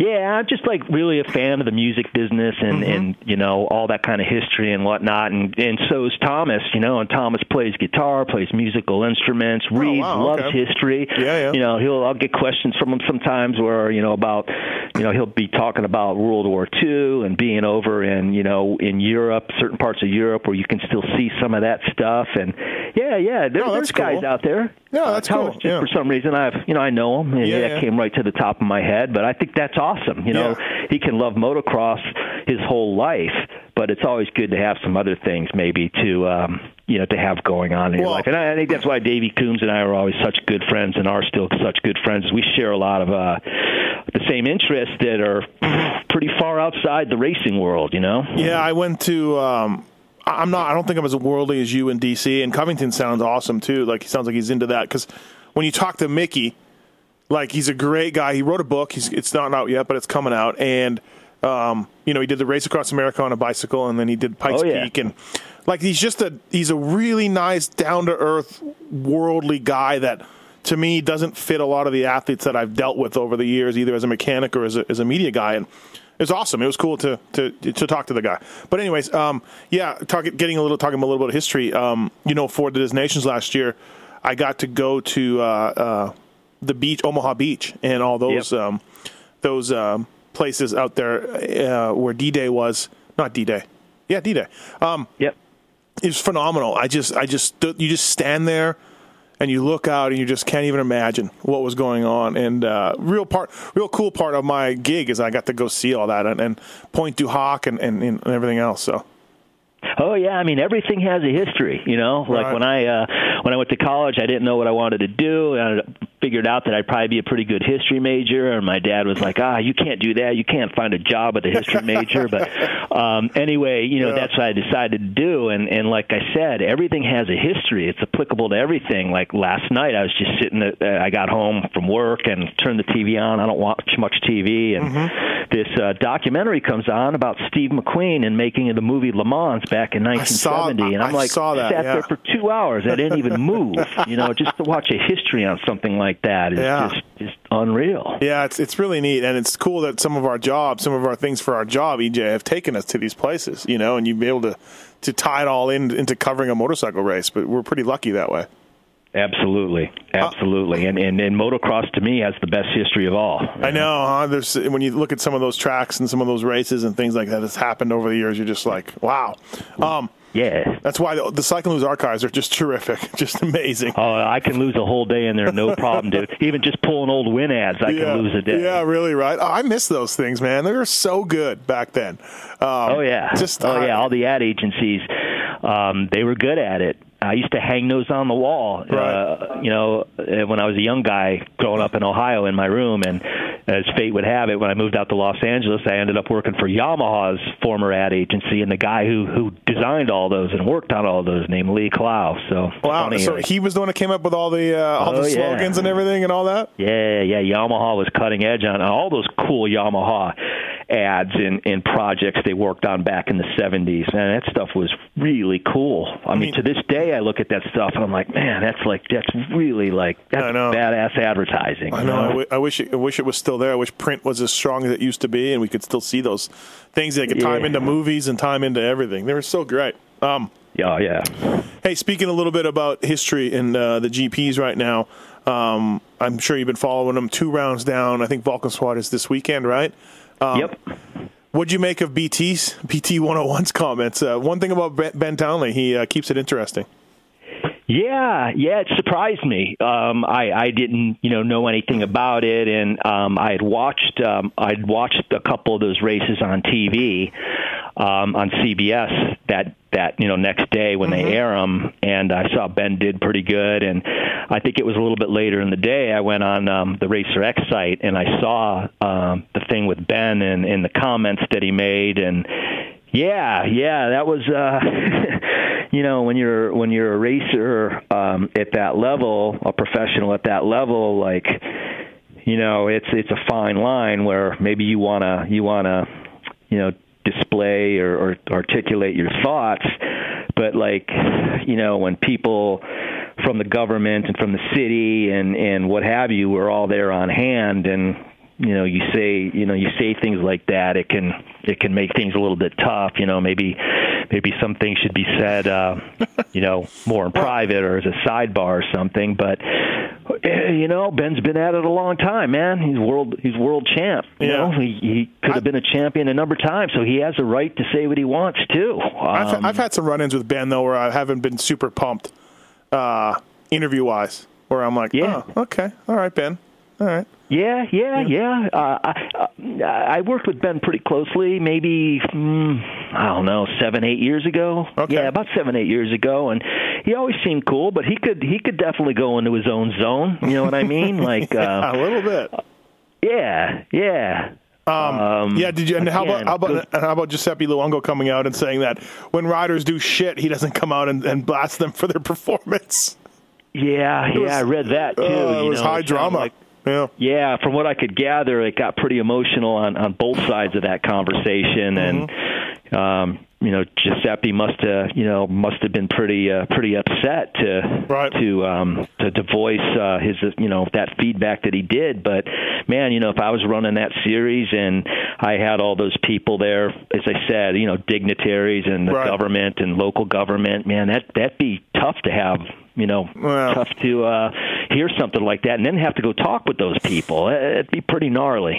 Yeah, I'm just like really a fan of the music business and Mm-hmm. and you know all that kind of history and whatnot. And and so is Thomas. You know, and Thomas plays guitar, plays musical instruments, reads, Oh, wow, loves okay. history. Yeah, yeah. You know, he'll I'll get questions from him sometimes where you know about you know he'll be talking about World War II and being over in you know in Europe, certain parts of Europe where you can still see some of that stuff. And yeah, yeah, there, Oh, there's cool. guys out there. Uh, that's Thomas, cool, Just yeah. for some reason, I've you know I know him. and Yeah, that yeah. came right to the top of my head. But I think that's awesome. You know, Yeah. he can love motocross his whole life, but it's always good to have some other things maybe to um, you know to have going on in your life. And I, I think that's why Davey Coombs and I are always such good friends and are still such good friends. We share a lot of uh, the same interests that are pretty far outside the racing world. You know. Yeah, I went to. Um, I'm not. I don't think I'm as worldly as you in DC. And Covington sounds awesome too. Like he sounds like he's into that. Because when you talk to Mickey, like he's a great guy. He wrote a book. He's it's not out yet, but it's coming out. And um, you know, he did the race across America on a bicycle, and then he did Pikes Oh, yeah. Peak, and like he's just a he's a really nice, down to earth, worldly guy that. To me, doesn't fit a lot of the athletes that I've dealt with over the years, either as a mechanic or as a, as a media guy. And was awesome. It was cool to to to talk to the guy. But anyways, um, yeah, talk, getting a little talking a little bit of history. Um, you know, for the Nations last year, I got to go to uh, uh, the beach, Omaha Beach, and all those Yep. um, those um, places out there uh, where D Day was. Not D Day. Yeah, D Day. Um, Yep. it was phenomenal. I just, I just, you just stand there and you look out and you just can't even imagine what was going on. And uh, real part, real cool part of my gig is I got to go see all that and, and Pointe du Hoc and, and, and everything else. So Oh yeah, I mean everything has a history, you know. Like Right. when I uh when I went to college, I didn't know what I wanted to do. I figured out that I'd probably be a pretty good history major, and my dad was like, "Ah, you can't do that. You can't find a job with a history major." But um anyway, you know, Yeah. that's what I decided to do and and like I said, everything has a history. It's applicable to everything. Like last night I was just sitting at, uh, I got home from work and turned the TV on. I don't watch much TV and Mm-hmm. this uh, documentary comes on about Steve McQueen and making of the movie Le Mans back in saw- 1970 and I'm I like saw that, sat yeah. there for 2 hours. I didn't even move. you know, just to watch a history on something like that is Yeah. just just unreal. Yeah, it's it's really neat, and it's cool that some of our jobs, some of our things for our job, EJ, have taken us to these places. You know, and you'd be able to to tie it all in into covering a motorcycle race. But we're pretty lucky that way. Absolutely. Absolutely. and, and and motocross to me has the best history of all. I know. Huh? There's when you look at some of those tracks and some of those races and things like that that's happened over the years, you're just like, wow. Um, Yeah. that's why the, the Cycle News archives are just terrific, just amazing. Oh, I can lose a whole day in there, no problem, dude. Even just pulling old win ads, I yeah, can lose a day. yeah, really, right? Oh, I miss those things, man. They were so good back then. Um, Oh yeah. just oh uh, yeah. All the ad agencies, um, they were good at it. I used to hang those on the wall. Right. Uh, you know, uh, when I was a young guy growing up in Ohio in my room, and as fate would have it, when I moved out to Los Angeles, I ended up working for Yamaha's former ad agency, and the guy who who designed all those and worked on all those named Lee Clow. So Wow, funny, so he was the one that came up with all the uh, all Oh, the yeah. slogans and everything and all that. Yeah, yeah. Yamaha was cutting edge on all those cool Yamaha ads and, and projects they worked on back in the 70s. And that stuff was really cool. I, mean, mean- to this day, I look at that stuff and I'm like, man, that's like that's really like that's I know. badass advertising. I you know. I, w- I wish it, I wish it was still there. I wish print was as strong as it used to be, and we could still see those things that could time Yeah. into movies and time into everything. They were so great. Um, Yeah, yeah. hey, speaking a little bit about history and uh, the GPs right now, um, I'm sure you've been following them. Two rounds down. I think Valkenswaard is this weekend, right? Um, yep. What'd you make of BT's BT 101's comments? Uh, one thing about Ben- Ben Townley, he uh, keeps it interesting. Yeah, yeah, it surprised me. Um, I I didn't you know know anything about it, and um, I had watched um, I'd watched a couple of those races on TV um, on CBS that that you know next day when they air them, and I saw Ben did pretty good, and I think it was a little bit later in the day. I went on um, the Racer X site and I saw um, the thing with Ben and, and the comments that he made, and yeah, yeah, that was. Uh, you know when you're when you're a racer um at that level a professional at that level like you know it's it's a fine line where maybe you want to you want to you know display or, or articulate your thoughts but like you know when people from the government and from the city and and what have you are all there on hand and you know you say you know you say things like that it can it can make things a little bit tough you know maybe maybe some things should be said uh you know more in private or as a sidebar or something but you know Ben's been at it a long time man he's world he's world champ you Yeah. know he, he could have been a champion a number of times so he has a right to say what he wants too I've, um, I've had some run-ins with Ben though, where I haven't been super pumped, uh, interview-wise, where I'm like, Yeah. oh, okay, all right, Ben, all right. Yeah, yeah, yeah. Uh, I, uh, I worked with Ben pretty closely, maybe mm, I don't know, seven, eight years ago. Okay. Yeah, about seven, eight years ago, and he always seemed cool, but he could he could definitely go into his own zone. You know what I mean? Like, a uh, little bit. yeah, yeah. Um, Yeah, did you? And how about how about how about Giuseppe Luongo coming out and saying that when riders do shit, he doesn't come out and, and blast them for their performance. Yeah, yeah. was- I read that too. Uh, it was know, high it drama. Like, yeah. Yeah, from what I could gather, it got pretty emotional on on both sides of that conversation, and um, you know, Giuseppe must have you know must have been pretty uh, pretty upset to Right. to um, to, to voice uh, his you know that feedback that he did. But man, you know, if I was running that series and I had all those people there, as I said, you know, dignitaries and the Right. government and local government, man, that that'd be tough to have. You know, Well- tough to uh, hear something like that and then have to go talk with those people. It'd be pretty gnarly.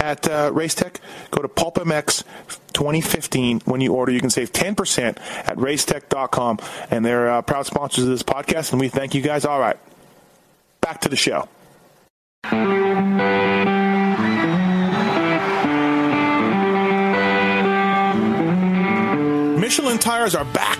At uh, Racetech, go to PulpMX 2015. When you order, you can save 10% at racetech.com. And they're uh, proud sponsors of this podcast, and we thank you guys. All right, back to the show. Michelin tires are back,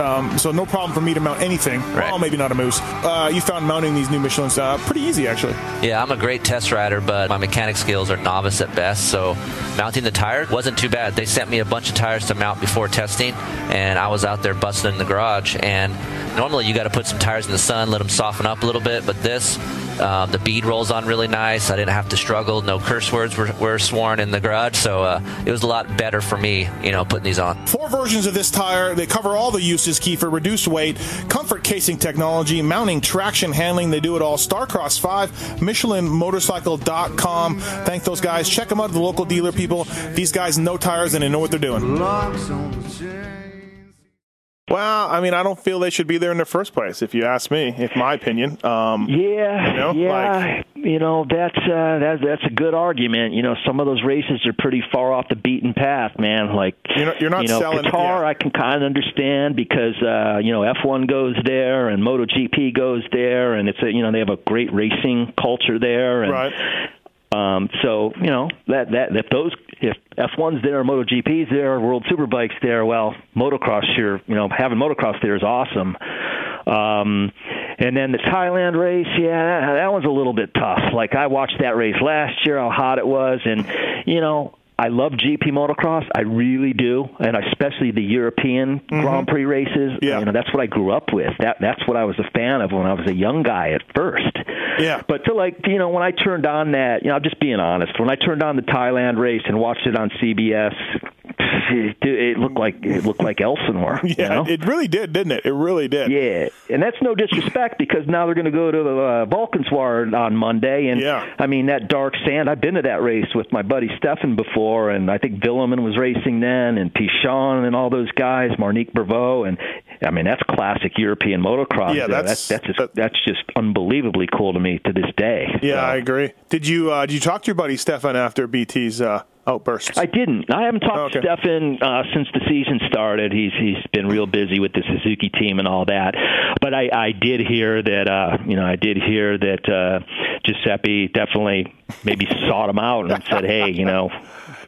um, so no problem for me to mount anything. Right. Well, maybe not a moose. Uh, you found mounting these new Michelin's uh, pretty easy, actually. Yeah, I'm a great test rider, but my mechanic skills are novice at best. So mounting the tire wasn't too bad. They sent me a bunch of tires to mount before testing, and I was out there busting in the garage. And normally you got to put some tires in the sun, let them soften up a little bit, but this. Um, the bead rolls on really nice. I didn't have to struggle. No curse words were, were sworn in the garage, so uh, it was a lot better for me, you know, putting these on. Four versions of this tire. They cover all the uses, Keefer. Reduced weight, comfort casing technology, mounting, traction, handling. They do it all. Starcross 5, MichelinMotorcycle.com. Thank those guys. Check them out at the local dealer, people. These guys know tires and they know what they're doing. Well, I mean, I don't feel they should be there in the first place, if you ask me, if my opinion. Um, Yeah, You know, yeah. like- you know that's uh, that's that's a good argument. You know, some of those races are pretty far off the beaten path, man. Like You're not- you're not you know, selling- Qatar, yeah. I can kind of understand because uh, you know F1 goes there and MotoGP goes there, and it's a, you know they have a great racing culture there, and right. Um, so you know that that if those if F1's there, MotoGP's there, World Superbikes there, well, motocross here, you know, having motocross there is awesome. Um, and then the Thailand race, yeah, that, that one's a little bit tough. Like I watched that race last year, how hot it was, and you know. I love GP motocross. I really do, and especially the European mm-hmm. Grand Prix races. Yeah. You know, that's what I grew up with. That that's what I was a fan of when I was a young guy at first. Yeah. But to like, you know, when I turned on that, you know, I'm just being honest. When I turned on the Thailand race and watched it on CBS, it, it looked like it looked like Elsinore. Yeah, you know? it really did, didn't it? It really did. Yeah, and that's no disrespect because now they're going to go to the uh, Valkenswaard on Monday, and Yeah. I mean that dark sand. I've been to that race with my buddy Stefan before, and I think Vuillemin was racing then, and Pichon and all those guys, Marnicq Bervoets, and I mean that's classic European motocross. Yeah, that's- that's that's just, that- that's just unbelievably cool to me to this day. Yeah, So- I agree. Did you uh, did you talk to your buddy Stefan after BT's uh, outbursts? I didn't. I haven't talked Okay. to Stefan uh, since the season started. He's he's been real busy with the Suzuki team and all that. But I, I did hear that uh, you know I did hear that uh, Giuseppe definitely maybe sought him out and said, hey, you know,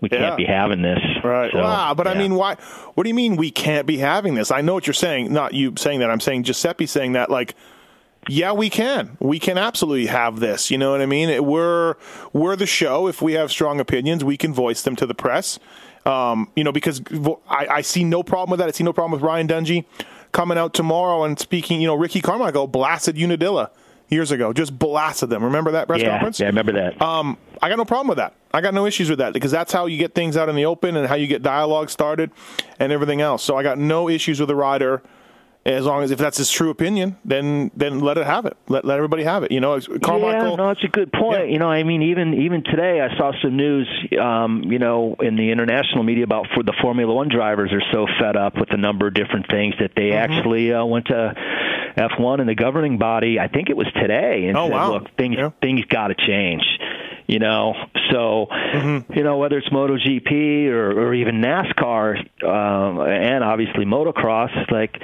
we Yeah. can't be having this. Right. So, wow. But I mean, why? What do you mean we can't be having this? I know what you're saying. Not you saying that. I'm saying Giuseppe saying that. Like, yeah, we can. We can absolutely have this. You know what I mean? We're we're the show. If we have strong opinions, we can voice them to the press. Um, you know, because I, I see no problem with that. I see no problem with Ryan Dungey coming out tomorrow and speaking. You know, Ricky Carmichael blasted Unadilla years ago. Just blasted them. Remember that press yeah, conference? yeah, I remember that. Um, I got no problem with that. I got no issues with that because that's how you get things out in the open and how you get dialogue started and everything else. So I got no issues with the rider as long as if that's his true opinion, then then let it have it. Let let everybody have it. You know, Carmichael. Yeah, no, that's a good point. Yeah. You know, I mean, even even today, I saw some news. Um, you know, in the international media about for the Formula One drivers are so fed up with a number of different things that they Mm-hmm. actually uh, went to F1 and the governing body. I think it was today, and Oh, said, wow. "Look, things Yeah. things got to change." You know, so Mm-hmm. you know whether it's MotoGP or, or even NASCAR, um, and obviously motocross, like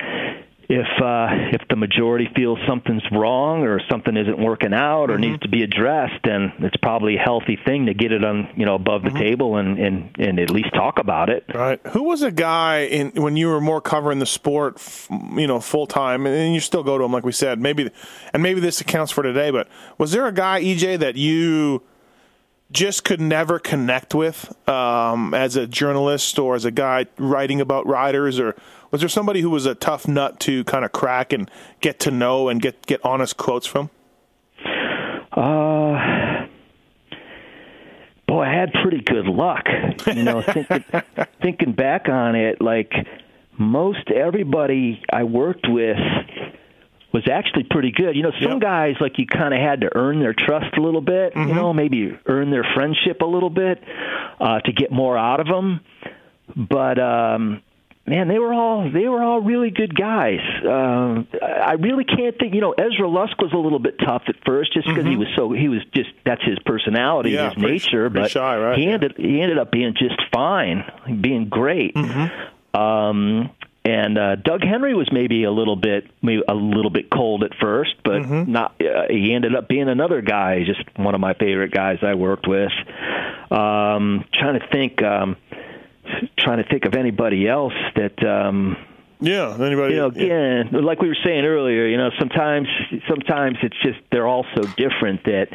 if uh, if the majority feels something's wrong or something isn't working out or Mm-hmm. needs to be addressed, then it's probably a healthy thing to get it on you know above Mm-hmm. the table and, and and at least talk about it. Right. Who was a guy in when you were more covering the sport, f- you know, full time, and you still go to him, like we said. Maybe, and maybe this accounts for today. But was there a guy, EJ, that you just could never connect with um, as a journalist or as a guy writing about riders, or was there somebody who was a tough nut to kind of crack and get to know and get get honest quotes from? Uh, boy, I had pretty good luck. You know, thinking thinking back on it, like most everybody I worked with was actually pretty good. You know, some Yep. guys like you kind of had to earn their trust a little bit. You know, maybe earn their friendship a little bit uh, to get more out of them. But um, man, they were all they were all really good guys. Um, I really can't think. You know, Ezra Lusk was a little bit tough at first, just because he was so he was just that's his personality, Yeah, his pretty- nature. pretty but shy, right? he Yeah. ended he ended up being just fine, being great. Um, and uh, Doug Henry was maybe a little bit maybe a little bit cold at first, but not. Uh, he ended up being another guy, just one of my favorite guys I worked with. Um, trying to think, um, trying to think of anybody else that. Um, Yeah. Anybody? you know, yeah. again, like we were saying earlier, you know, sometimes sometimes it's just they're all so different that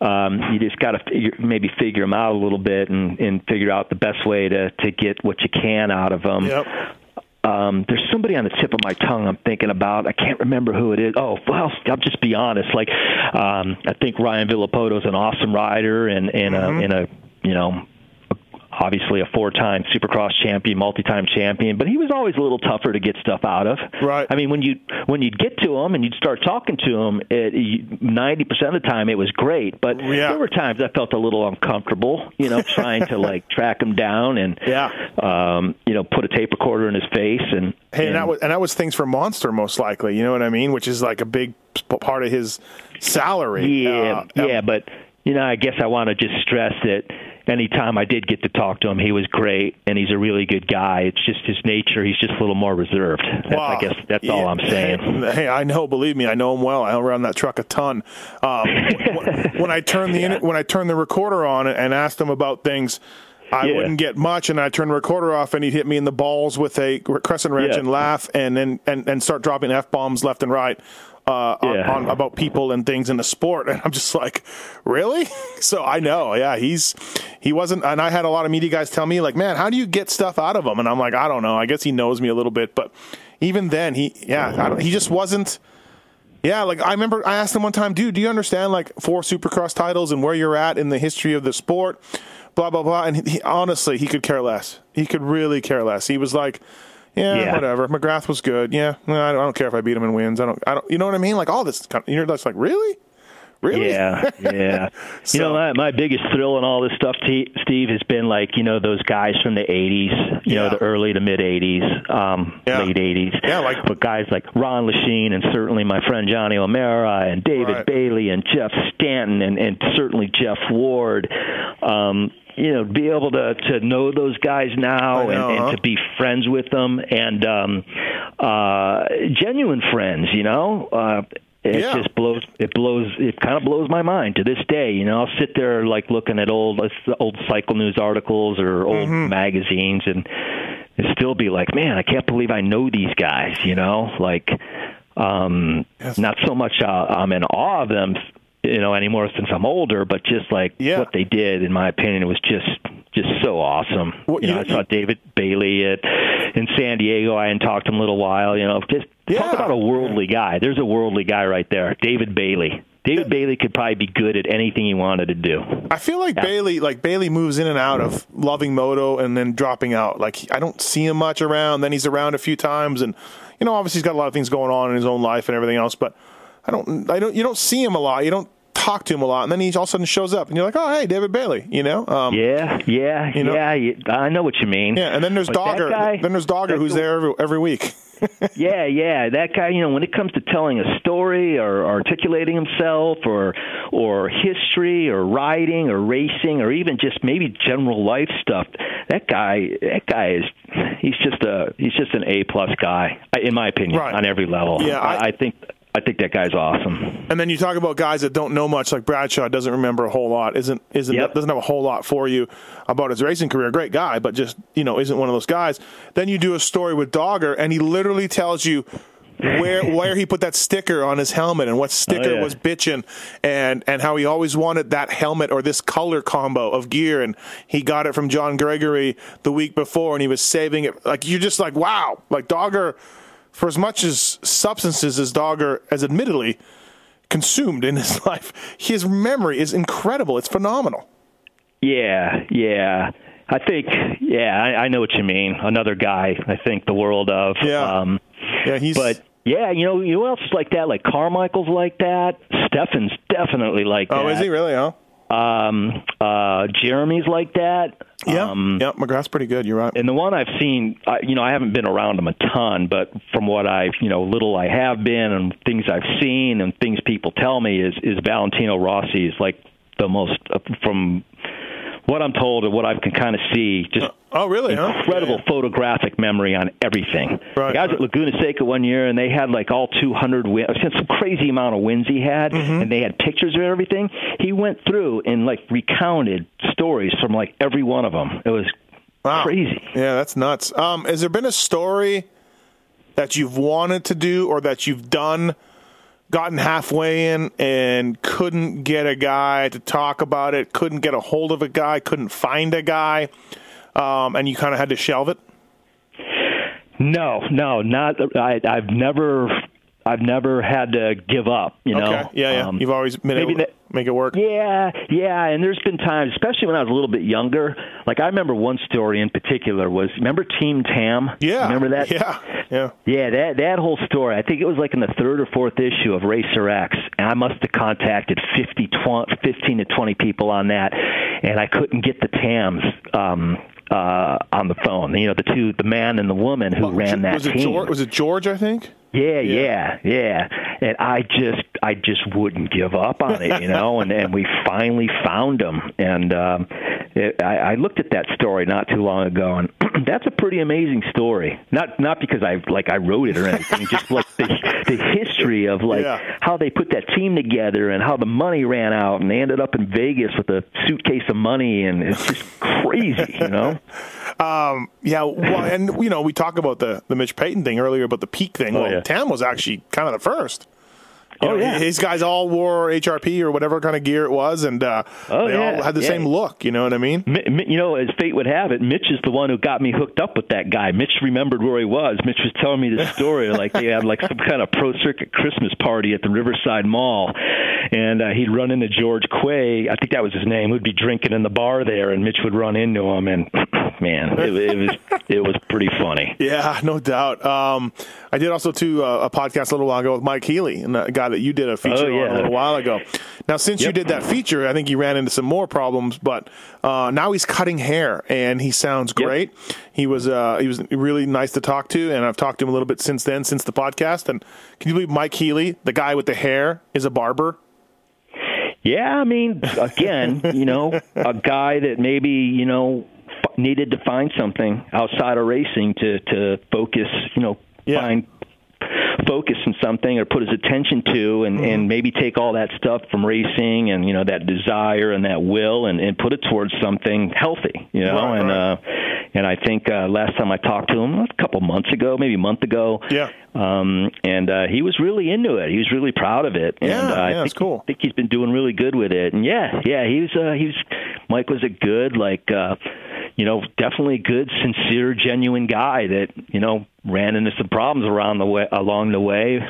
um, you just got to maybe figure them out a little bit and, and figure out the best way to to get what you can out of them. Yep. Um, there's somebody on the tip of my tongue I'm thinking about. I can't remember who it is. Oh, well, I'll just be honest. Like, um, I think Ryan Villopoto is an awesome rider and and Mm-hmm. a, and a you know obviously a four-time Supercross champion, multi-time champion, but he was always a little tougher to get stuff out of. Right. I mean, when you when you'd get to him and you'd start talking to him, ninety percent of the time it was great, but Yeah. there were times I felt a little uncomfortable, you know, trying to like track him down and Yeah. um, you know, put a tape recorder in his face and Hey, and that was and that was things for Monster most likely. You know what I mean? Which is like a big part of his salary. Yeah, Uh, yeah, but you know, I guess I want to just stress that anytime I did get to talk to him, he was great, and he's a really good guy. It's just his nature; he's just a little more reserved. That's, Wow. I guess that's all Yeah. I'm saying. Hey, I know. Believe me, I know him well. I run that truck a ton. Um, when, I turn the inter- when I turn the recorder on and asked him about things, I Yeah. wouldn't get much, and I turn the recorder off, and he'd hit me in the balls with a crescent wrench Yeah. and laugh, and then and, and start dropping f bombs left and right. Uh, on, Yeah. on about people and things in the sport, and I'm just like, really? So I know, yeah, he's he wasn't, and I had a lot of media guys tell me like, man, how do you get stuff out of him? And I'm like, I don't know. I guess he knows me a little bit, but even then, he yeah, I don't, he just wasn't. Yeah, like I remember I asked him one time, dude, do you understand like four supercross titles and where you're at in the history of the sport? Blah blah blah. And he- honestly, he could care less. He could really care less. He was like, yeah, Yeah. whatever. McGrath was good. Yeah, no, I, don't, I don't care if I beat him and wins. I don't. I don't. You know what I mean? Like all this. Kind of, you're just like, really, really? Yeah, yeah. So- you know, my, my biggest thrill in all this stuff, T- Steve, has been like you know those guys from the '80s, you Yeah. know, the early to mid '80s, um, Yeah. late '80s. Yeah, like- but guys like Ron Lechien and certainly my friend Johnny O'Mara and David Right. Bailey and Jeff Stanton and, and certainly Jeff Ward. Um, you know, be able to to know those guys now know, and, huh? and to be friends with them and um, uh, genuine friends. You know. Uh, It Yeah. just blows. It blows. It kind of blows my mind to this day. You know, I'll sit there like looking at old old Cycle News articles or old Mm-hmm. magazines, and and still be like, man, I can't believe I know these guys. You know, like um, Yes. not so much uh, I'm in awe of them, you know, anymore since I'm older, but just like Yeah. what they did, in my opinion, it was just just so awesome. Well, you know, you- I saw David Bailey at in San Diego. I hadn't talked to him a little while. You know, just Yeah. talk about a worldly guy. There's a worldly guy right there, David Bailey. David Bailey could probably be good at anything he wanted to do. I feel like Bailey, like Bailey, moves in and out of loving moto and then dropping out. Like I don't see him much around. Then he's around a few times, and you know, obviously he's got a lot of things going on in his own life and everything else. But I don't, I don't, you don't see him a lot. You don't talk to him a lot, and then he all of a sudden shows up, and you're like, oh hey, David Bailey, you know? Um, Yeah, yeah, You know? yeah. I know what you mean. yeah. And then there's But Dogger. guy- then there's Dogger, who's there every, every week. Yeah, yeah, that guy. You know, when it comes to telling a story or articulating himself, or or history, or riding, or racing, or even just maybe general life stuff, that guy, that guy is, he's just a, he's just an A plus guy, in my opinion, Right. on every level. Yeah, I, I think, I think that guy's awesome. And then you talk about guys that don't know much, like Bradshaw doesn't remember a whole lot, isn't isn't Yep. doesn't have a whole lot for you about his racing career. Great guy, but just you know isn't one of those guys. Then you do a story with Dogger, and he literally tells you where where he put that sticker on his helmet and what sticker Oh, yeah. was bitching, and and how he always wanted that helmet or this color combo of gear, and he got it from John Gregory the week before, and he was saving it. Like you're just like wow, like Dogger. For as much as substances as Dogger has admittedly consumed in his life, his memory is incredible. It's phenomenal. Yeah, yeah. I think, yeah, I, I know what you mean. Another guy, I think the world of. Yeah. Um, Yeah, he's But yeah, you know, you know who else is like that? Like Carmichael's like that. Stefan's definitely like that. oh, is he really? Huh? Um, uh, Jeremy's like that. Yeah, Um, yeah. McGrath's pretty good. You're right. and the one I've seen, I, you know, I haven't been around him a ton, but from what I've, you know, little I have been, and things I've seen, and things people tell me, is is Valentino Rossi is like the most uh, from what I'm told and what I can kind of see, just Oh, really? Huh? incredible Yeah. photographic memory on everything. Right, Like, I was at Laguna Seca one year, and they had like all 200 wins, some crazy amount of wins he had, Mm-hmm. and they had pictures of everything. He went through and like recounted stories from like every one of them. It was Wow. crazy. Yeah, that's nuts. Um, has there been a story that you've wanted to do or that you've done, gotten halfway in, and couldn't get a guy to talk about it, couldn't get a hold of a guy, couldn't find a guy, um, and you kind of had to shelve it? No, no, not. I, I've never, I've never had to give up. You know. okay. Yeah, yeah. Um, you've always been able to make it work. Yeah, yeah, and there's been times, especially when I was a little bit younger. Like I remember one story in particular was remember Team Tam? Yeah. remember that? Yeah. Yeah. Yeah, that that whole story. I think it was like in the third or fourth issue of Racer X, and I must have contacted 50, 20, 15 to twenty people on that, and I couldn't get the Tams um, uh, on the phone. You know, the two, the man and the woman who ran that was it team. George, was it George? I think. Yeah, yeah, yeah. And I just, I just wouldn't give up on it, you know. and and we finally found him. And um, it, I, I looked at that story not too long ago, and that's a pretty amazing story. Not not because I like I wrote it or anything, just like the the history of like Yeah. how they put that team together and how the money ran out, and they ended up in Vegas with a suitcase of money, and it's just crazy, you know. Um, yeah, well, and you know, we talked about the the Mitch Payton thing earlier, about the peak thing. Oh, well, yeah. Tam was actually kind of the first. You Oh, know, yeah. his guys all wore HRP or whatever kind of gear it was, and uh, Oh, they all had the yeah. same look. You know what I mean? You know, as fate would have it, Mitch is the one who got me hooked up with that guy. Mitch remembered where he was. Mitch was telling me the story, like they had like some kind of pro circuit Christmas party at the Riverside Mall, and uh, he'd run into George Quay. I think that was his name. Who'd be drinking in the bar there, and Mitch would run into him, and man, it, it was it was pretty funny. Yeah, no doubt. Um, I did also too uh, a podcast a little while ago with Mike Healy, and the guy that you did a feature Oh, yeah. on a little while ago. Now, since you did that feature, I think you ran into some more problems, but uh, now he's cutting hair, and he sounds Yep. great. He was uh, he was really nice to talk to, and I've talked to him a little bit since then, since the podcast. And can you believe Mike Healy, the guy with the hair, is a barber? Yeah, I mean, again, you know, a guy that maybe you know f- needed to find something outside of racing to to focus, you know, Yeah. find focus on something or put his attention to, and Mm-hmm. and maybe take all that stuff from racing and you know that desire and that will, and and put it towards something healthy, you know, Right, and right. uh, and I think uh, last time I talked to him a couple months ago, maybe a month ago, Yeah. um, and uh, he was really into it. He was really proud of it. Yeah, and, uh, I yeah, think, it's cool. I think he's been doing really good with it. And yeah, yeah, he was. Uh, he was. Mike was a good, like, uh, you know, definitely good, sincere, genuine guy that you know ran into some problems around the way along the way,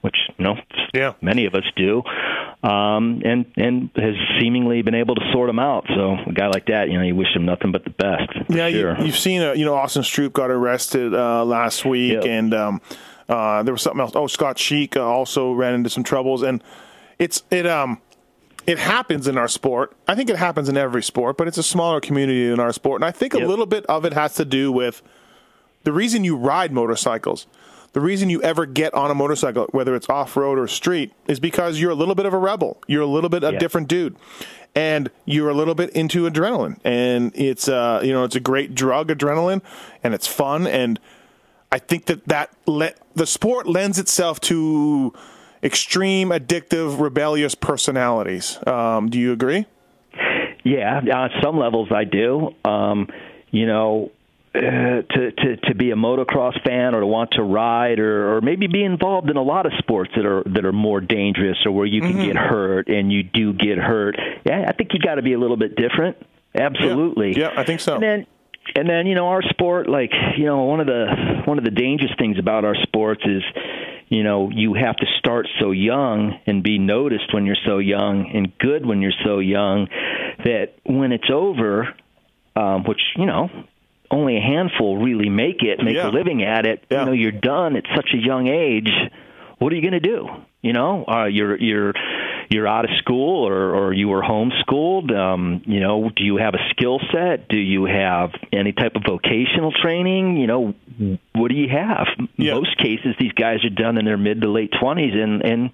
which you know, Yeah. many of us do. Um, and and has seemingly been able to sort them out. So a guy like that, you know, you wish him nothing but the best. Yeah, sure. you, you've seen, uh, you know, Austin Stroupe got arrested uh, last week, Yep. and um, uh, there was something else. Oh, Scott Sheik uh, also ran into some troubles, and it's it um it happens in our sport. I think it happens in every sport, but it's a smaller community in our sport, and I think a Yep. little bit of it has to do with the reason you ride motorcycles. The reason you ever get on a motorcycle, whether it's off road or street, is because you're a little bit of a rebel. You're a little bit a Yeah. different dude, and you're a little bit into adrenaline. And it's uh, you know, it's a great drug, adrenaline, and it's fun. And I think that that le- the sport lends itself to extreme, addictive, rebellious personalities. Um, do you agree? Yeah, on some levels I do. Um, you know, uh, to, to to be a motocross fan or to want to ride or, or maybe be involved in a lot of sports that are that are more dangerous or where you can get hurt and you do get hurt. Yeah, I think you got to be a little bit different. Absolutely. Yeah, I think so. And then and then you know our sport like you know one of the one of the dangerous things about our sports is you know you have to start so young and be noticed when you're so young and good when you're so young that when it's over um which you know only a handful really make it make Yeah. a living at it Yeah. you know you're done at such a young age what are you going to do you know uh you're you're you're out of school or or you were homeschooled um you know do you have a skill set do you have any type of vocational training you know what do you have Yeah. most cases these guys are done in their mid to late 20s and and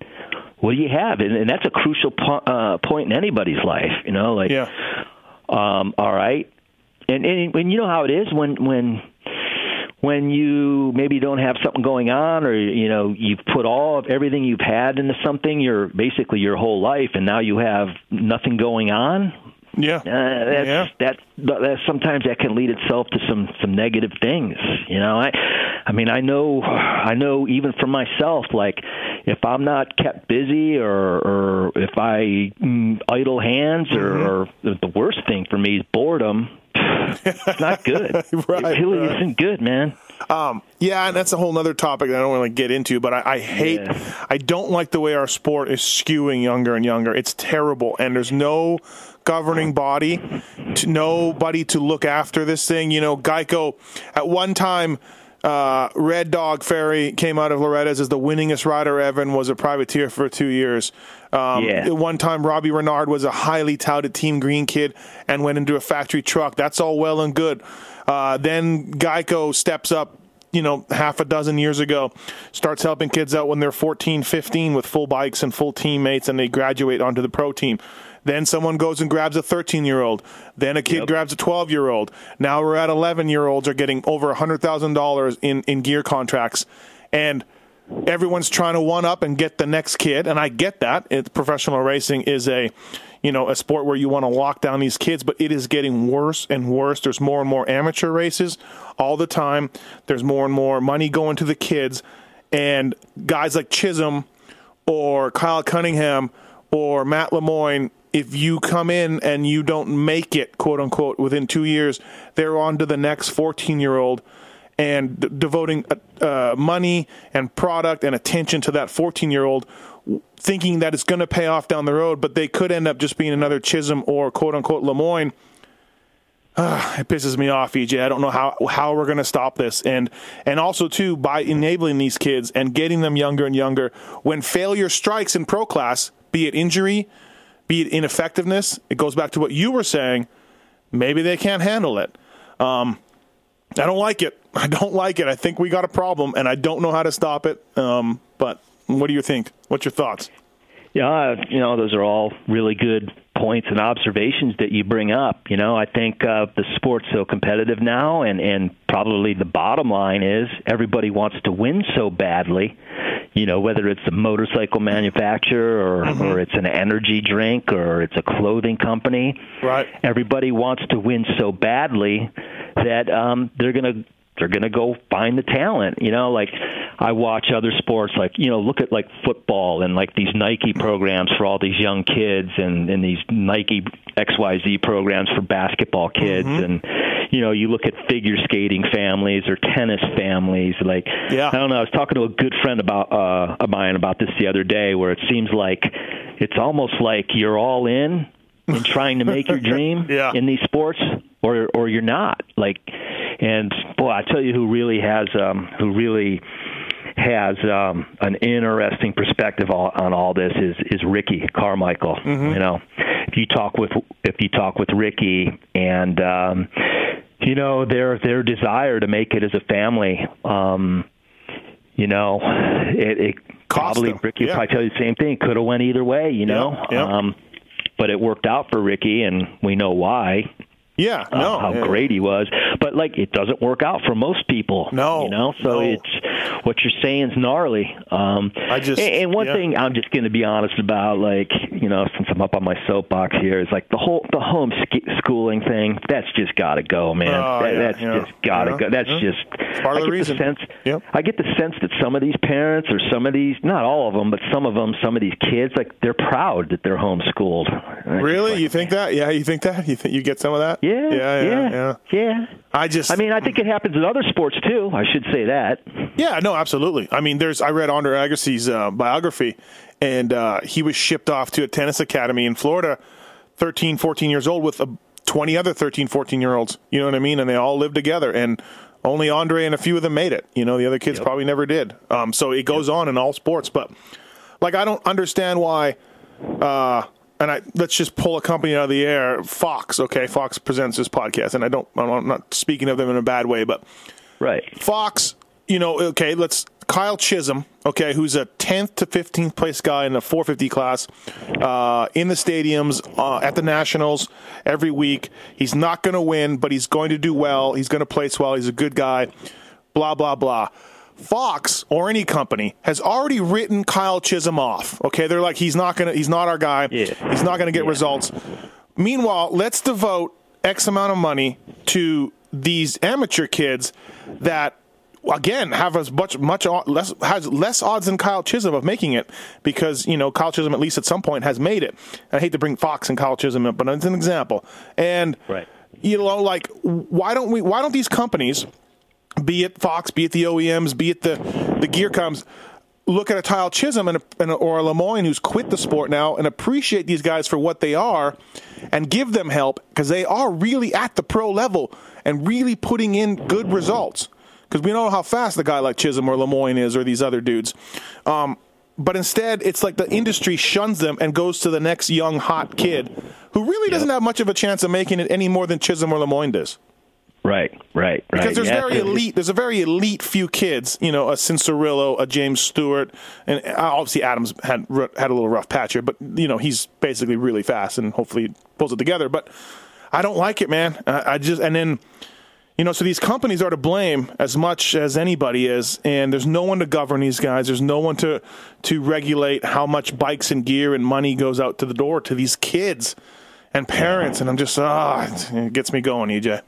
what do you have and, and that's a crucial po- uh point in anybody's life you know like Yeah. um, all right, and, and you know how it is when when when you maybe don't have something going on, or you know you've put all of everything you've had into something, your basically your whole life, and now you have nothing going on. Yeah. Uh, that's, Yeah. that's that sometimes that can lead itself to some some negative things. You know, I I mean I know I know even for myself, like if I'm not kept busy or or if I mm, idle hands or, Mm-hmm. or the worst thing for me is boredom. it's not good. Right, it really right. isn't good, man. Um, yeah, and that's a whole other topic that I don't want to get into, but I, I hate, Yeah. I don't like the way our sport is skewing younger and younger. It's terrible, and there's no governing body, to, nobody to look after this thing. You know, Geico, at one time, uh, Red Dog Ferry came out of Loretta's as the winningest rider ever and was a privateer for two years. Um, Yeah. At one time, Robbie Reynard was a highly touted Team Green kid and went into a factory truck. That's all well and good. Uh, then Geico steps up, you know, half a dozen years ago, starts helping kids out when they're 14, 15 with full bikes and full teammates, and they graduate onto the pro team. Then someone goes and grabs a 13 year old. Then a kid grabs a 12 year old. Now we're at 11 year olds are getting over $100,000 in, in gear contracts. And everyone's trying to one up and get the next kid and i get that it, professional racing is a you know a sport where you want to lock down these kids but it is getting worse and worse there's more and more amateur races all the time there's more and more money going to the kids and guys like chisholm or kyle cunningham or matt lemoine if you come in and you don't make it quote unquote within two years they're on to the next 14 year old and d- devoting uh, money and product and attention to that 14 year old, thinking that it's going to pay off down the road, but they could end up just being another Chisholm or quote unquote Lemoine. Ah, it pisses me off, EJ. I don't know how how we're going to stop this, and and also too by enabling these kids and getting them younger and younger. When failure strikes in pro class, be it injury, be it ineffectiveness, it goes back to what you were saying. Maybe they can't handle it. Um, I don't like it. I don't like it. I think we got a problem, and I don't know how to stop it. Um, but what do you think? What's your thoughts? Yeah, you know, those are all really good points and observations that you bring up. You know, I think uh, the sport's so competitive now, and and probably the bottom line is everybody wants to win so badly you know whether it's a motorcycle manufacturer or Mm-hmm. or it's an energy drink or it's a clothing company. Right. Everybody wants to win so badly that um, they're gonna they're gonna go find the talent. You know, like I watch other sports, like you know, look at like football and like these Nike programs for all these young kids, and and these Nike XYZ programs for basketball kids, Mm-hmm. and you know, you look at figure skating families or tennis families. Like, Yeah. I don't know. I was talking to a good friend about uh, of mine about this the other day, where it seems like it's almost like you're all in in trying to make your dream Yeah. in these sports, or or you're not. Like, and boy, I tell you, who really has um, who really has um, an interesting perspective on, on all this is is Ricky Carmichael. Mm-hmm. You know, if you talk with if you talk with Ricky and um, you know their their desire to make it as a family. Um, you know, it, it probably Ricky yeah. probably tell you the same thing. Could have went either way. You know, Yeah, yeah. Um, but it worked out for Ricky, and we know why Yeah, uh, no, how yeah. great he was. But like, it doesn't work out for most people. No, you know. So no. it's what you're saying is gnarly. Um, I just- and, and one yeah. thing I'm just going to be honest about, like you know, since I'm up on my soapbox here, is like the whole the home sk- schooling thing. That's just got to go, man. Oh, that, yeah, that's yeah, just got to go. That's just It's part of I the get reason. the sense. Yep. I get the sense that some of these parents or some of these, not all of them, but some of them, some of these kids, like they're proud that they're homeschooled. Really, like, you think that? Yeah, you think that? You think you get some of that? yeah, yeah, yeah. yeah. yeah. I just, I mean, I think it happens in other sports too. I should say that. Yeah, no, absolutely. I mean, there's I read Andre Agassi's uh, biography, and uh, he was shipped off to a tennis academy in Florida, 13, 14 years old, with uh, 20 other 13, 14 year olds. You know what I mean? And they all lived together, and only Andre and a few of them made it. You know, the other kids probably never did. Um, so it goes on in all sports, but like I don't understand why. Uh, and I let's just pull a company out of the air. Fox, okay, Fox presents this podcast, and I don't. I'm not speaking of them in a bad way, but Right. Fox, you know, okay, let's Kyle Chisholm, okay, who's a 10th to 15th place guy in the 450 class, uh, in the stadiums, uh, at the Nationals every week. He's not going to win, but he's going to do well. He's going to place well. He's a good guy. Blah blah blah. Fox or any company has already written Kyle Chisholm off. Okay, they're like he's not gonna, he's not our guy. Yeah. He's not going to get Yeah. results. Meanwhile, let's devote X amount of money to these amateur kids that again have as much much less has less odds than Kyle Chisholm of making it because you know Kyle Chisholm at least at some point has made it. I hate to bring Fox and Kyle Chisholm up, but it's an example. And Right. you know, like why don't we? Why don't these companies, be it Fox, be it the OEMs, be it the the gear comes, look at a Kyle Chisholm and a, and a, or a Lemoine who's quit the sport now and appreciate these guys for what they are, and give them help because they are really at the pro level and really putting in good results. Because we know how fast a guy like Chisholm or Lemoine is, or these other dudes. Um, but instead, it's like the industry shuns them and goes to the next young hot kid who really doesn't have much of a chance of making it any more than Chisholm or Lemoine does. Right. Right. Right. Because there's Yeah, very elite, there's a very elite few kids, you know, a Cianciarulo, a James Stewart, and uh, obviously Adams had had a little rough patch here, but you know he's basically really fast and hopefully pulls it together. But I don't like it, man. I, I just and then you know, so these companies are to blame as much as anybody is, and there's no one to govern these guys. There's no one to to regulate how much bikes and gear and money goes out to the door to these kids and parents. And I'm just ah, it gets me going, EJ.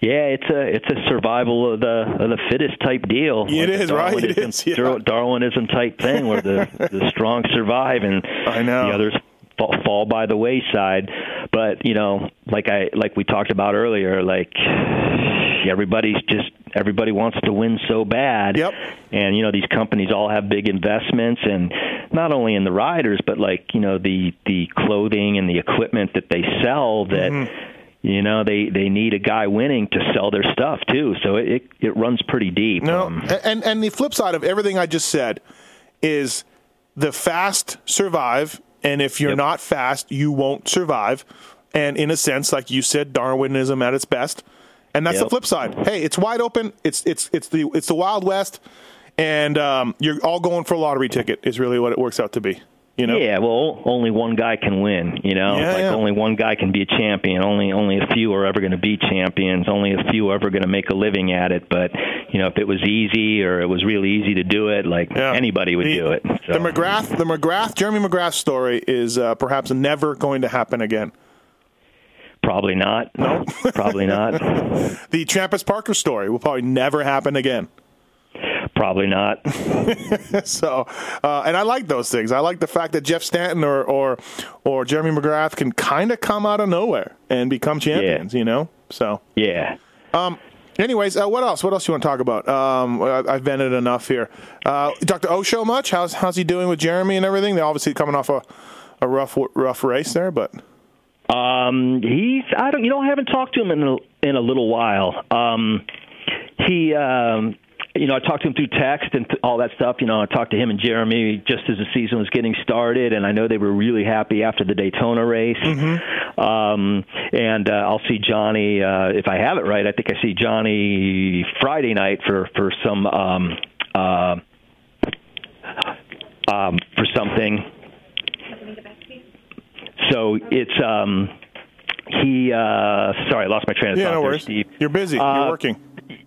Yeah, it's a it's a survival of the of the fittest type deal. It Like is, right? It Darwinism- yeah. Dar- Darwinism type thing where the the strong survive and I know. the others fall, fall by the wayside. But you know, like I like we talked about earlier, like everybody's just everybody wants to win so bad. Yep. And you know, these companies all have big investments and not only in the riders, but like, you know, the the clothing and the equipment that they sell that Mm-hmm. you know, they they need a guy winning to sell their stuff too. So it it, it runs pretty deep. No, Um, and and the flip side of everything I just said is the fast survive, and if you're Yep. not fast, you won't survive. And in a sense, like you said, Darwinism at its best, and that's the flip side. Hey, it's wide open. It's it's it's the it's the Wild West, and um, you're all going for a lottery ticket. Is really what it works out to be. You know? Yeah, well, only one guy can win. You know, Yeah, like yeah. only one guy can be a champion. Only only a few are ever going to be champions. Only a few are ever going to make a living at it. But you know, if it was easy or it was really easy to do it, like Yeah. anybody would the, do it. So. The McGrath, the McGrath, Jeremy McGrath story is uh, perhaps never going to happen again. Probably not. No, probably not. The Trampas Parker story will probably never happen again. Probably not. So, uh, and I like those things. I like the fact that Jeff Stanton or or, or Jeremy McGrath can kind of come out of nowhere and become champions. You know, so. Yeah. Um, Anyways, uh, what else? What else you want to talk about? Um, I- I've vented enough here. Uh, Dr. Osho much? How's how's he doing with Jeremy and everything? They're obviously coming off a, a rough rough race there, but Um, he's I don't you know I haven't talked to him in a, in a little while. Um, he um, you know I talked to him through text and th- all that stuff. You know I talked to him and Jeremy just as the season was getting started, and I know they were really happy after the Daytona race. Um, and uh, I'll see Johnny uh, if I have it right. I think I see Johnny Friday night for for some um, uh, um, for something. So it's um he uh sorry, I lost my train of yeah, thought no there, worries. Steve. You're busy. Uh, You're working.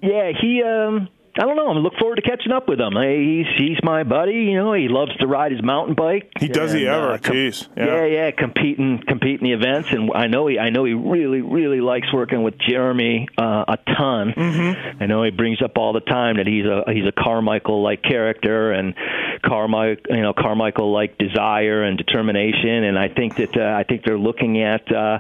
Yeah, he um I don't know. I'm look forward to catching up with him. He's he's my buddy. You know, he loves to ride his mountain bike. He does he and, ever? uh, com- Jeez. Yeah. Yeah. yeah, competing competing the events, and I know he I know he really really likes working with Jeremy uh, a ton. Mm-hmm. I know he brings up all the time that he's a he's a Carmichael like character and Carmichael you know Carmichael like desire and determination, and I think that uh, I think they're looking at uh,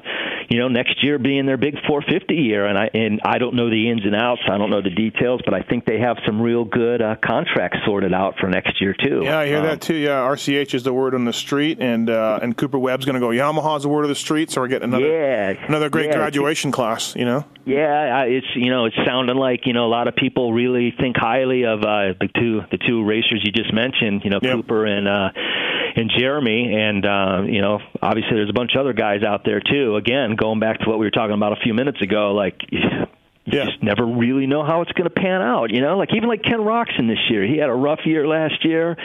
you know next year being their big 450 year, and I and I don't know the ins and outs, I don't know the details, but I think they have some real good uh, contracts sorted out for next year too. Yeah, I hear Um, that too. Yeah, RCH is the word on the street, and uh, and Cooper Webb's going to go. Yamaha's the word of the street, so we're getting another Yeah, another great yeah, graduation class. You know. Yeah, I- it's you know it's sounding like you know a lot of people really think highly of uh, the two the two racers you just mentioned, you know Yep. Cooper and uh, and Jeremy, and uh, you know obviously there's a bunch of other guys out there too. Again, going back to what we were talking about a few minutes ago, like. You Yeah. just never really know how it's going to pan out, you know. Like even like Ken Roczen this year, he had a rough year last year,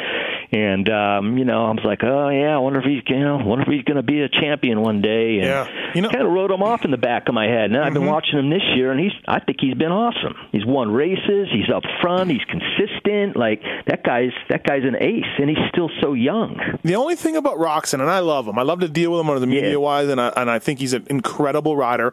and um, you know I was like, oh yeah, I wonder if he's you know, wonder if he's going to be a champion one day. And Yeah. You know- kind of wrote him off in the back of my head. And I've been watching him this year, and he's I think he's been awesome. He's won races. He's up front. He's consistent. Like that guy's that guy's an ace, and he's still so young. The only thing about Roczen, and I love him, I love to deal with him on the media wise, and I, and I think he's an incredible rider.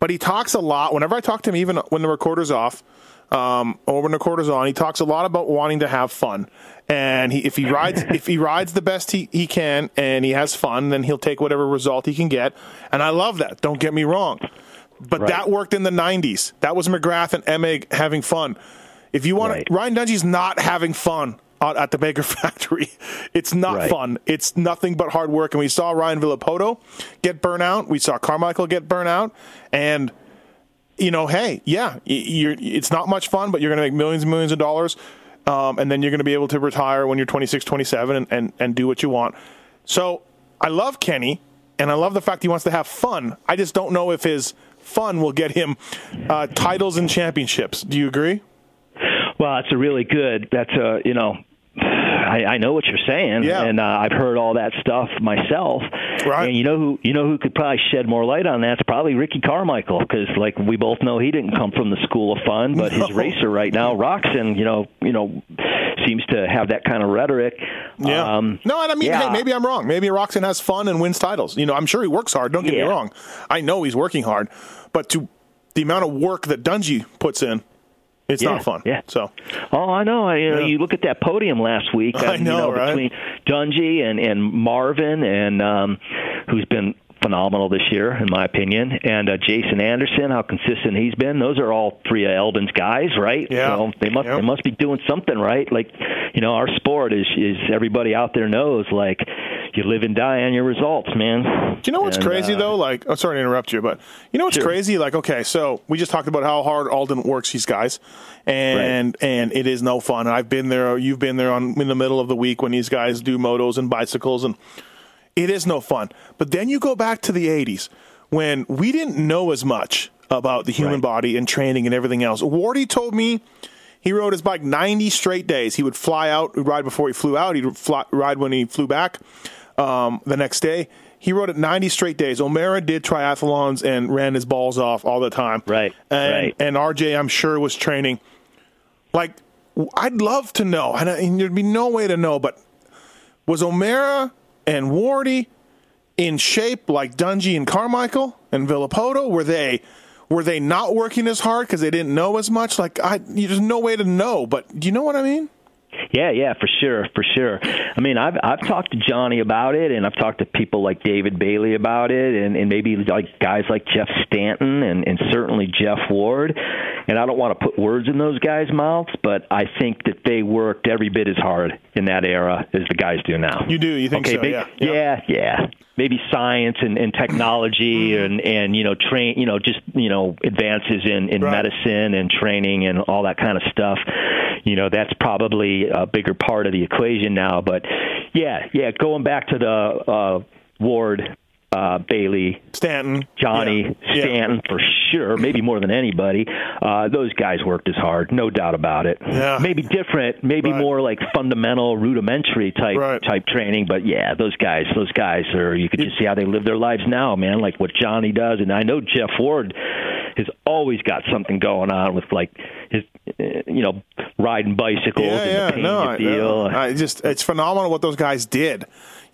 But he talks a lot. Whenever I talk to him, even when the recorder's off, um, or when the recorder's on, he talks a lot about wanting to have fun. And he, if he rides, if he rides the best he, he can, and he has fun, then he'll take whatever result he can get. And I love that. Don't get me wrong. But Right. that worked in the '90s. That was McGrath and Emig having fun. If you want, Right. to, Ryan Dungey's not having fun at at the Baker factory. It's not Right. fun. It's nothing but hard work. And we saw Ryan Villopoto get burnout. We saw Carmichael get burnout. And you know, hey, yeah, you're, it's not much fun, but you're going to make millions and millions of dollars. Um, and then you're going to be able to retire when you're 26, 27 and, and, and do what you want. So I love Kenny, and I love the fact he wants to have fun. I just don't know if his fun will get him uh, titles and championships. Do you agree? Well, that's a really good. That's a you know. I, I know what you're saying, Yeah. and uh, I've heard all that stuff myself. Right. And you know who you know who could probably shed more light on that? It's probably Ricky Carmichael, because like we both know, he didn't come from the school of fun, but his racer right now, Roczen, you know, you know, seems to have that kind of rhetoric. Yeah. Um, no, and I mean, yeah. hey, maybe I'm wrong. Maybe Roczen has fun and wins titles. You know, I'm sure he works hard. Don't get me wrong. I know he's working hard, but to the amount of work that Dungey puts in, it's Yeah, not fun. yeah. So Oh, I know. I, you, know Yeah. you look at that podium last week. I uh, you know, know, right? between Dungey and and Marvin, and um, who's been phenomenal this year, in my opinion, and uh, Jason Anderson, how consistent he's been. Those are all three of Aldon's guys, right? Yeah. So they must Yep. they must be doing something right. Like, you know, our sport is is everybody out there knows like you live and die on your results, man. Do you know what's And, crazy uh, though? Like, I'm sorry to interrupt you, but you know what's Sure. crazy? Like, okay, so we just talked about how hard Aldon works these guys, and and it is no fun. I've been there. You've been there on in the middle of the week when these guys do motos and bicycles, and it is no fun. But then you go back to the '80s when we didn't know as much about the human Right. body and training and everything else. Wardy told me He rode his bike 90 straight days. He would fly out, ride before he flew out. He'd fly, ride when he flew back um, the next day. He rode it 90 straight days. O'Mara did triathlons and ran his balls off all the time. Right, And, right. and RJ, I'm sure, was training. Like, I'd love to know, and I- and there'd be no way to know, but was O'Mara and Wardy in shape like Dungey and Carmichael and Villopoto? Were they were they not working as hard because they didn't know as much? Like, I there's no way to know, but do you know what I mean? Yeah, yeah, for sure, for sure. I mean, I've I've talked to Johnny about it, and I've talked to people like David Bailey about it, and, and maybe like guys like Jeff Stanton, and, and certainly Jeff Ward. And I don't want to put words in those guys' mouths, but I think that they worked every bit as hard in that era as the guys do now. You do, you think okay, so? yeah, yeah, yeah. Maybe science and, and technology Mm-hmm. and and you know train you know just you know advances in in Right. medicine and training and all that kind of stuff. You know that's probably a bigger part of the equation now. But yeah, yeah. Going back to the uh, Ward, uh, Bailey, Stanton, Johnny Yeah. Yeah. Stanton for sure, maybe more than anybody. Uh, those guys worked as hard, no doubt about it. Yeah. Maybe different, maybe Right. more like fundamental, rudimentary type Right. type training. But yeah, those guys, those guys are. You could just see how they live their lives now, man. Like what Johnny does, and I know Jeff Ward has always got something going on with like his, you know, riding bicycles Yeah, and yeah, the pain no, you I, no. I just it's phenomenal what those guys did.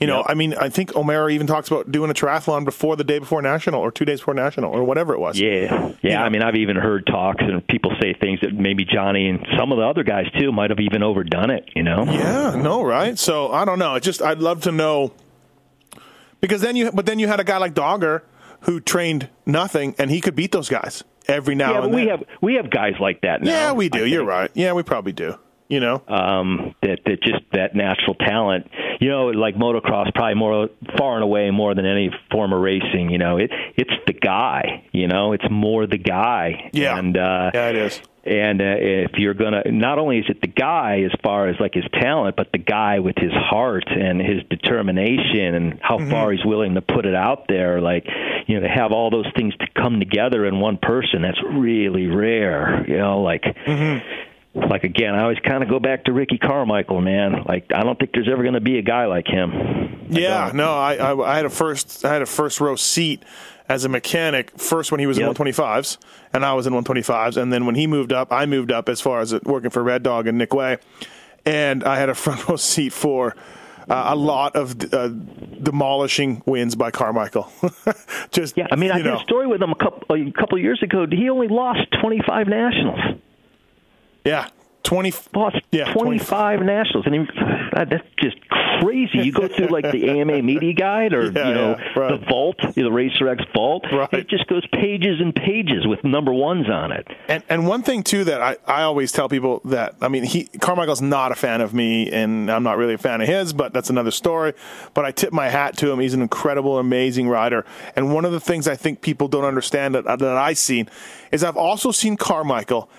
You know, Yep. I mean, I think O'Mara even talks about doing a triathlon before the day before national or two days before national or whatever it was. Yeah, yeah. know. I mean, I've even heard talks and people say things that maybe Johnny and some of the other guys too might have even overdone it. You know? Yeah, no, right? So I don't know. It just I'd love to know because then you but then you had a guy like Dogger who trained nothing and he could beat those guys every now Yeah, and but we have we have guys like that now. yeah, we do. You're right. Yeah, we probably do. You know, um, that that just that natural talent. You know, like motocross, probably more far and away more than any form of racing. You know, it it's the guy. You know, it's more the guy. Yeah. and uh, yeah, it is. and uh, if you're gonna, not only is it the guy as far as like his talent, but the guy with his heart and his determination and how Mm-hmm. far he's willing to put it out there. Like, you know, to have all those things to come together in one person, that's really rare. You know, like. Mm-hmm. Like again, I always kind of go back to Ricky Carmichael, man. Like I don't think there's ever going to be a guy like him. Yeah, don't. no, I, I I had a first I had a first row seat as a mechanic first when he was Yep. in 125s and I was in 125s and then when he moved up I moved up as far as working for Red Dog and Nick Way and I had a front row seat for uh, a lot of uh, demolishing wins by Carmichael. Just Yeah, I mean, I did know. a story with him a couple a couple years ago. He only lost 25 nationals. Yeah, 20 lost Yeah, 25 nationals, and he, that's just crazy. You go through like the AMA media guide or Yeah, you know yeah, right. the vault, the Racer X vault. Right. It just goes pages and pages with number ones on it. And and one thing too that I, I always tell people that I mean he Carmichael's not a fan of me and I'm not really a fan of his, but that's another story. But I tip my hat to him. He's an incredible, amazing rider. And one of the things I think people don't understand that that I've seen is I've also seen Carmichael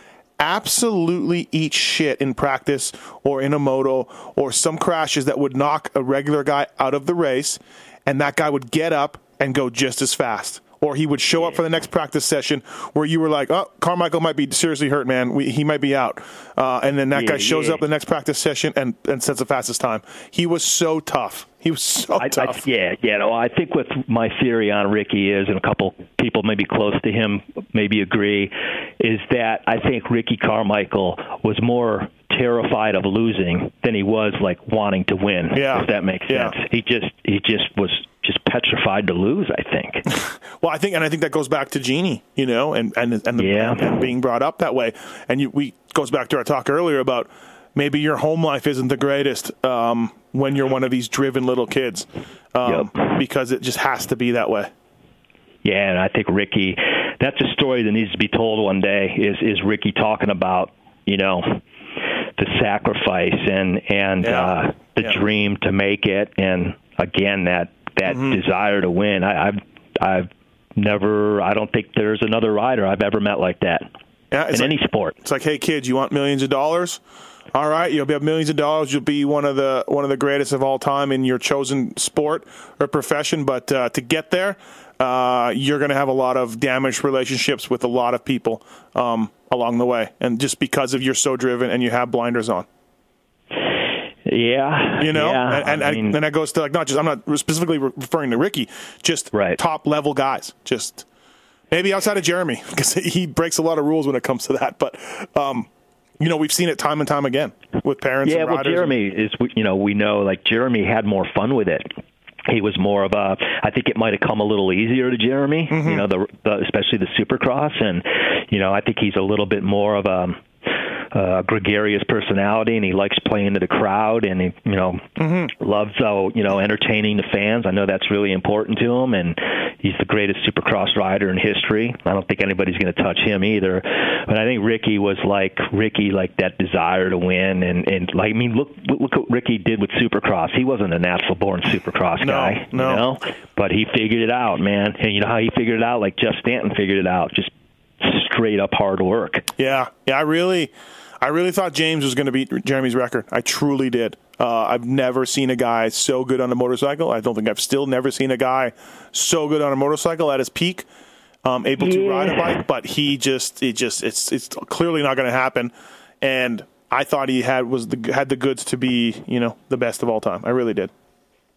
absolutely eat shit in practice or in a moto or some crashes that would knock a regular guy out of the race and that guy would get up and go just as fast or he would show up for the next practice session where you were like, "Oh, Carmichael might be seriously hurt, man. We, he might be out." Uh, and then that Yeah, guy shows yeah. up the next practice session and, and sets the fastest time. He was so tough. He was so I, I, tough. yeah, yeah. No, I think what my theory on Ricky is, and a couple people maybe close to him maybe agree, is that I think Ricky Carmichael was more terrified of losing than he was like wanting to win. Yeah. if that makes Yeah. sense. He just he just was just petrified to lose. I think. Well, I think, and I think that goes back to Genie, you know, and and and, the, Yeah. and being brought up that way. And you, we goes back to our talk earlier about maybe your home life isn't the greatest um, when you're one of these driven little kids, um, because it just has to be that way. Yeah, and I think Ricky, that's a story that needs to be told one day. Is is Ricky talking about you know the sacrifice and and Yeah. uh, the Yeah. dream to make it, and again that that Mm-hmm. desire to win. I, I've I've never. I don't think there's another rider I've ever met like that Yeah, in like, any sport. It's like, hey kids, you want millions of dollars? All right, you'll have millions of dollars. You'll be one of the one of the greatest of all time in your chosen sport or profession. But uh, to get there, uh, you're going to have a lot of damaged relationships with a lot of people um, along the way, and just because of you're so driven and you have blinders on. Yeah, You know, yeah, and and, I mean, and that goes to like not just I'm not specifically referring to Ricky, just Right. top level guys, just maybe outside of Jeremy because he breaks a lot of rules when it comes to that. But um, you know, we've seen it time and time again with parents. yeah. and Well, Jeremy is you know we know like Jeremy had more fun with it. He was more of a. I think it might have come a little easier to Jeremy. Mm-hmm. You know, the, the especially the Supercross, and you know I think he's a little bit more of a. Uh, gregarious personality, and he likes playing to the crowd, and he, you know, Mm-hmm. loves uh, you know entertaining the fans. I know that's really important to him, and he's the greatest Supercross rider in history. I don't think anybody's going to touch him either. But I think Ricky was like Ricky, like that desire to win, and and like I mean, look look what Ricky did with Supercross. He wasn't a natural born Supercross No, guy, no. you know, but he figured it out, man. And you know how he figured it out? Like Jeff Stanton figured it out, just straight up hard work. Yeah, yeah. I really, I really thought James was going to beat Jeremy's record. I truly did. Uh, I've never seen a guy so good on a motorcycle. I don't think I've still never seen a guy so good on a motorcycle at his peak, um, able to ride a bike. But he just, it just, it's, it's clearly not going to happen. And I thought he had was the had the goods to be, you know, the best of all time. I really did.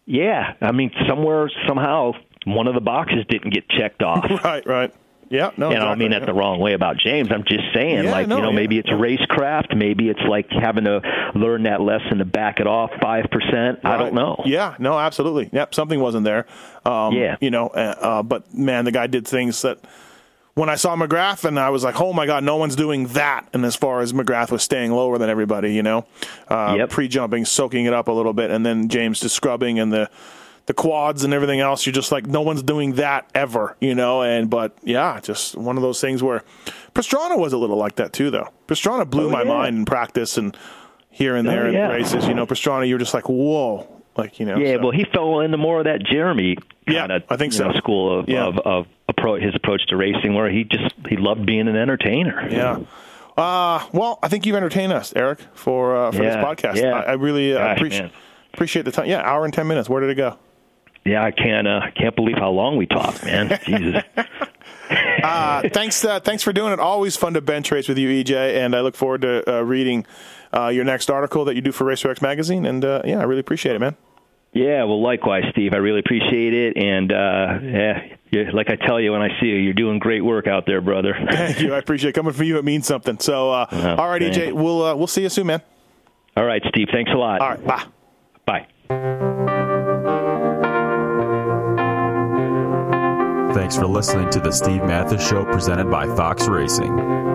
Yeah, I mean, somewhere somehow one of the boxes didn't get checked off. Right, right. Yeah, no. you know, I mean exactly, that the wrong way about James. I'm just saying, Yeah, like, no, you know, yeah, maybe it's racecraft, maybe it's like having to learn that lesson to back it off five percent. I don't know. Yeah, no, absolutely. Yep, something wasn't there. Um, Yeah. you know, uh, uh, but man, the guy did things that when I saw McGrath, and I was like, oh my god, no one's doing that. And as far as McGrath was staying lower than everybody, you know, uh, Yep. pre-jumping, soaking it up a little bit, and then James just scrubbing and the the quads and everything else. You're just like, no one's doing that ever, you know. And but yeah, just one of those things where Pastrana was a little like that too, though. Pastrana blew Oh, my yeah. mind in practice and here and there Oh, in yeah. races. You know, Pastrana, you're just like, whoa, like you know. Yeah, so- well, he fell into more of that Jeremy Yeah, kind of I think so. know, school of, Yeah. of, of approach, his approach to racing, where he just he loved being an entertainer. Yeah. Uh, well, I think you've entertained us, Eric, for uh, for Yeah, this podcast. yeah. I, I really uh, Gosh, appreciate man. appreciate the time. Yeah, hour and ten minutes. Where did it go? Yeah, I can't uh, can't believe how long we talked, man. Jesus. Uh, thanks, uh, thanks for doing it. Always fun to bench race with you, EJ, and I look forward to uh, reading uh, your next article that you do for Racer X magazine. And uh, yeah, I really appreciate it, man. Yeah, well, likewise, Steve. I really appreciate it, and uh, yeah, you like I tell you when I see you, you're doing great work out there, brother. Thank you. I appreciate it. Coming from you, it means something. So, uh, Oh, all right, thank EJ, we'll uh, we'll see you soon, man. All right, Steve. Thanks a lot. All right, bye. Bye. Thanks for listening to the Steve Matthes Show presented by Fox Racing.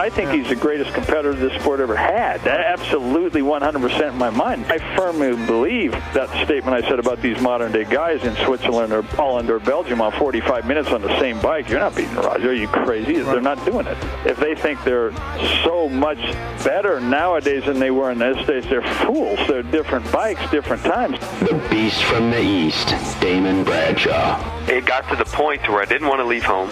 I think he's the greatest competitor this sport ever had. Absolutely, 100% in my mind. I firmly believe that statement I said about these modern day guys in Switzerland or Holland or Belgium on 45 minutes on the same bike. You're not beating Roger. Are you crazy? They're not doing it. If they think they're so much better nowadays than they were in those days, they're fools. They're different bikes, different times. The Beast from the East, Damon Bradshaw. it got to the point where I didn't want to leave home.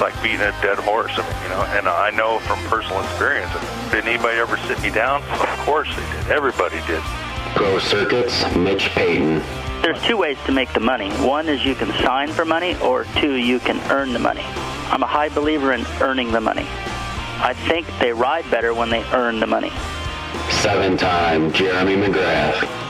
it's like beating a dead horse. I mean, you know, and I know from personal experience. Did anybody ever sit me down? Of course they did. Everybody did. Pro Circuits, Mitch Payton. There's two ways to make the money. One is you can sign for money, or two, you can earn the money. I'm a high believer in earning the money. I think they ride better when they earn the money. Seven-time Jeremy McGrath.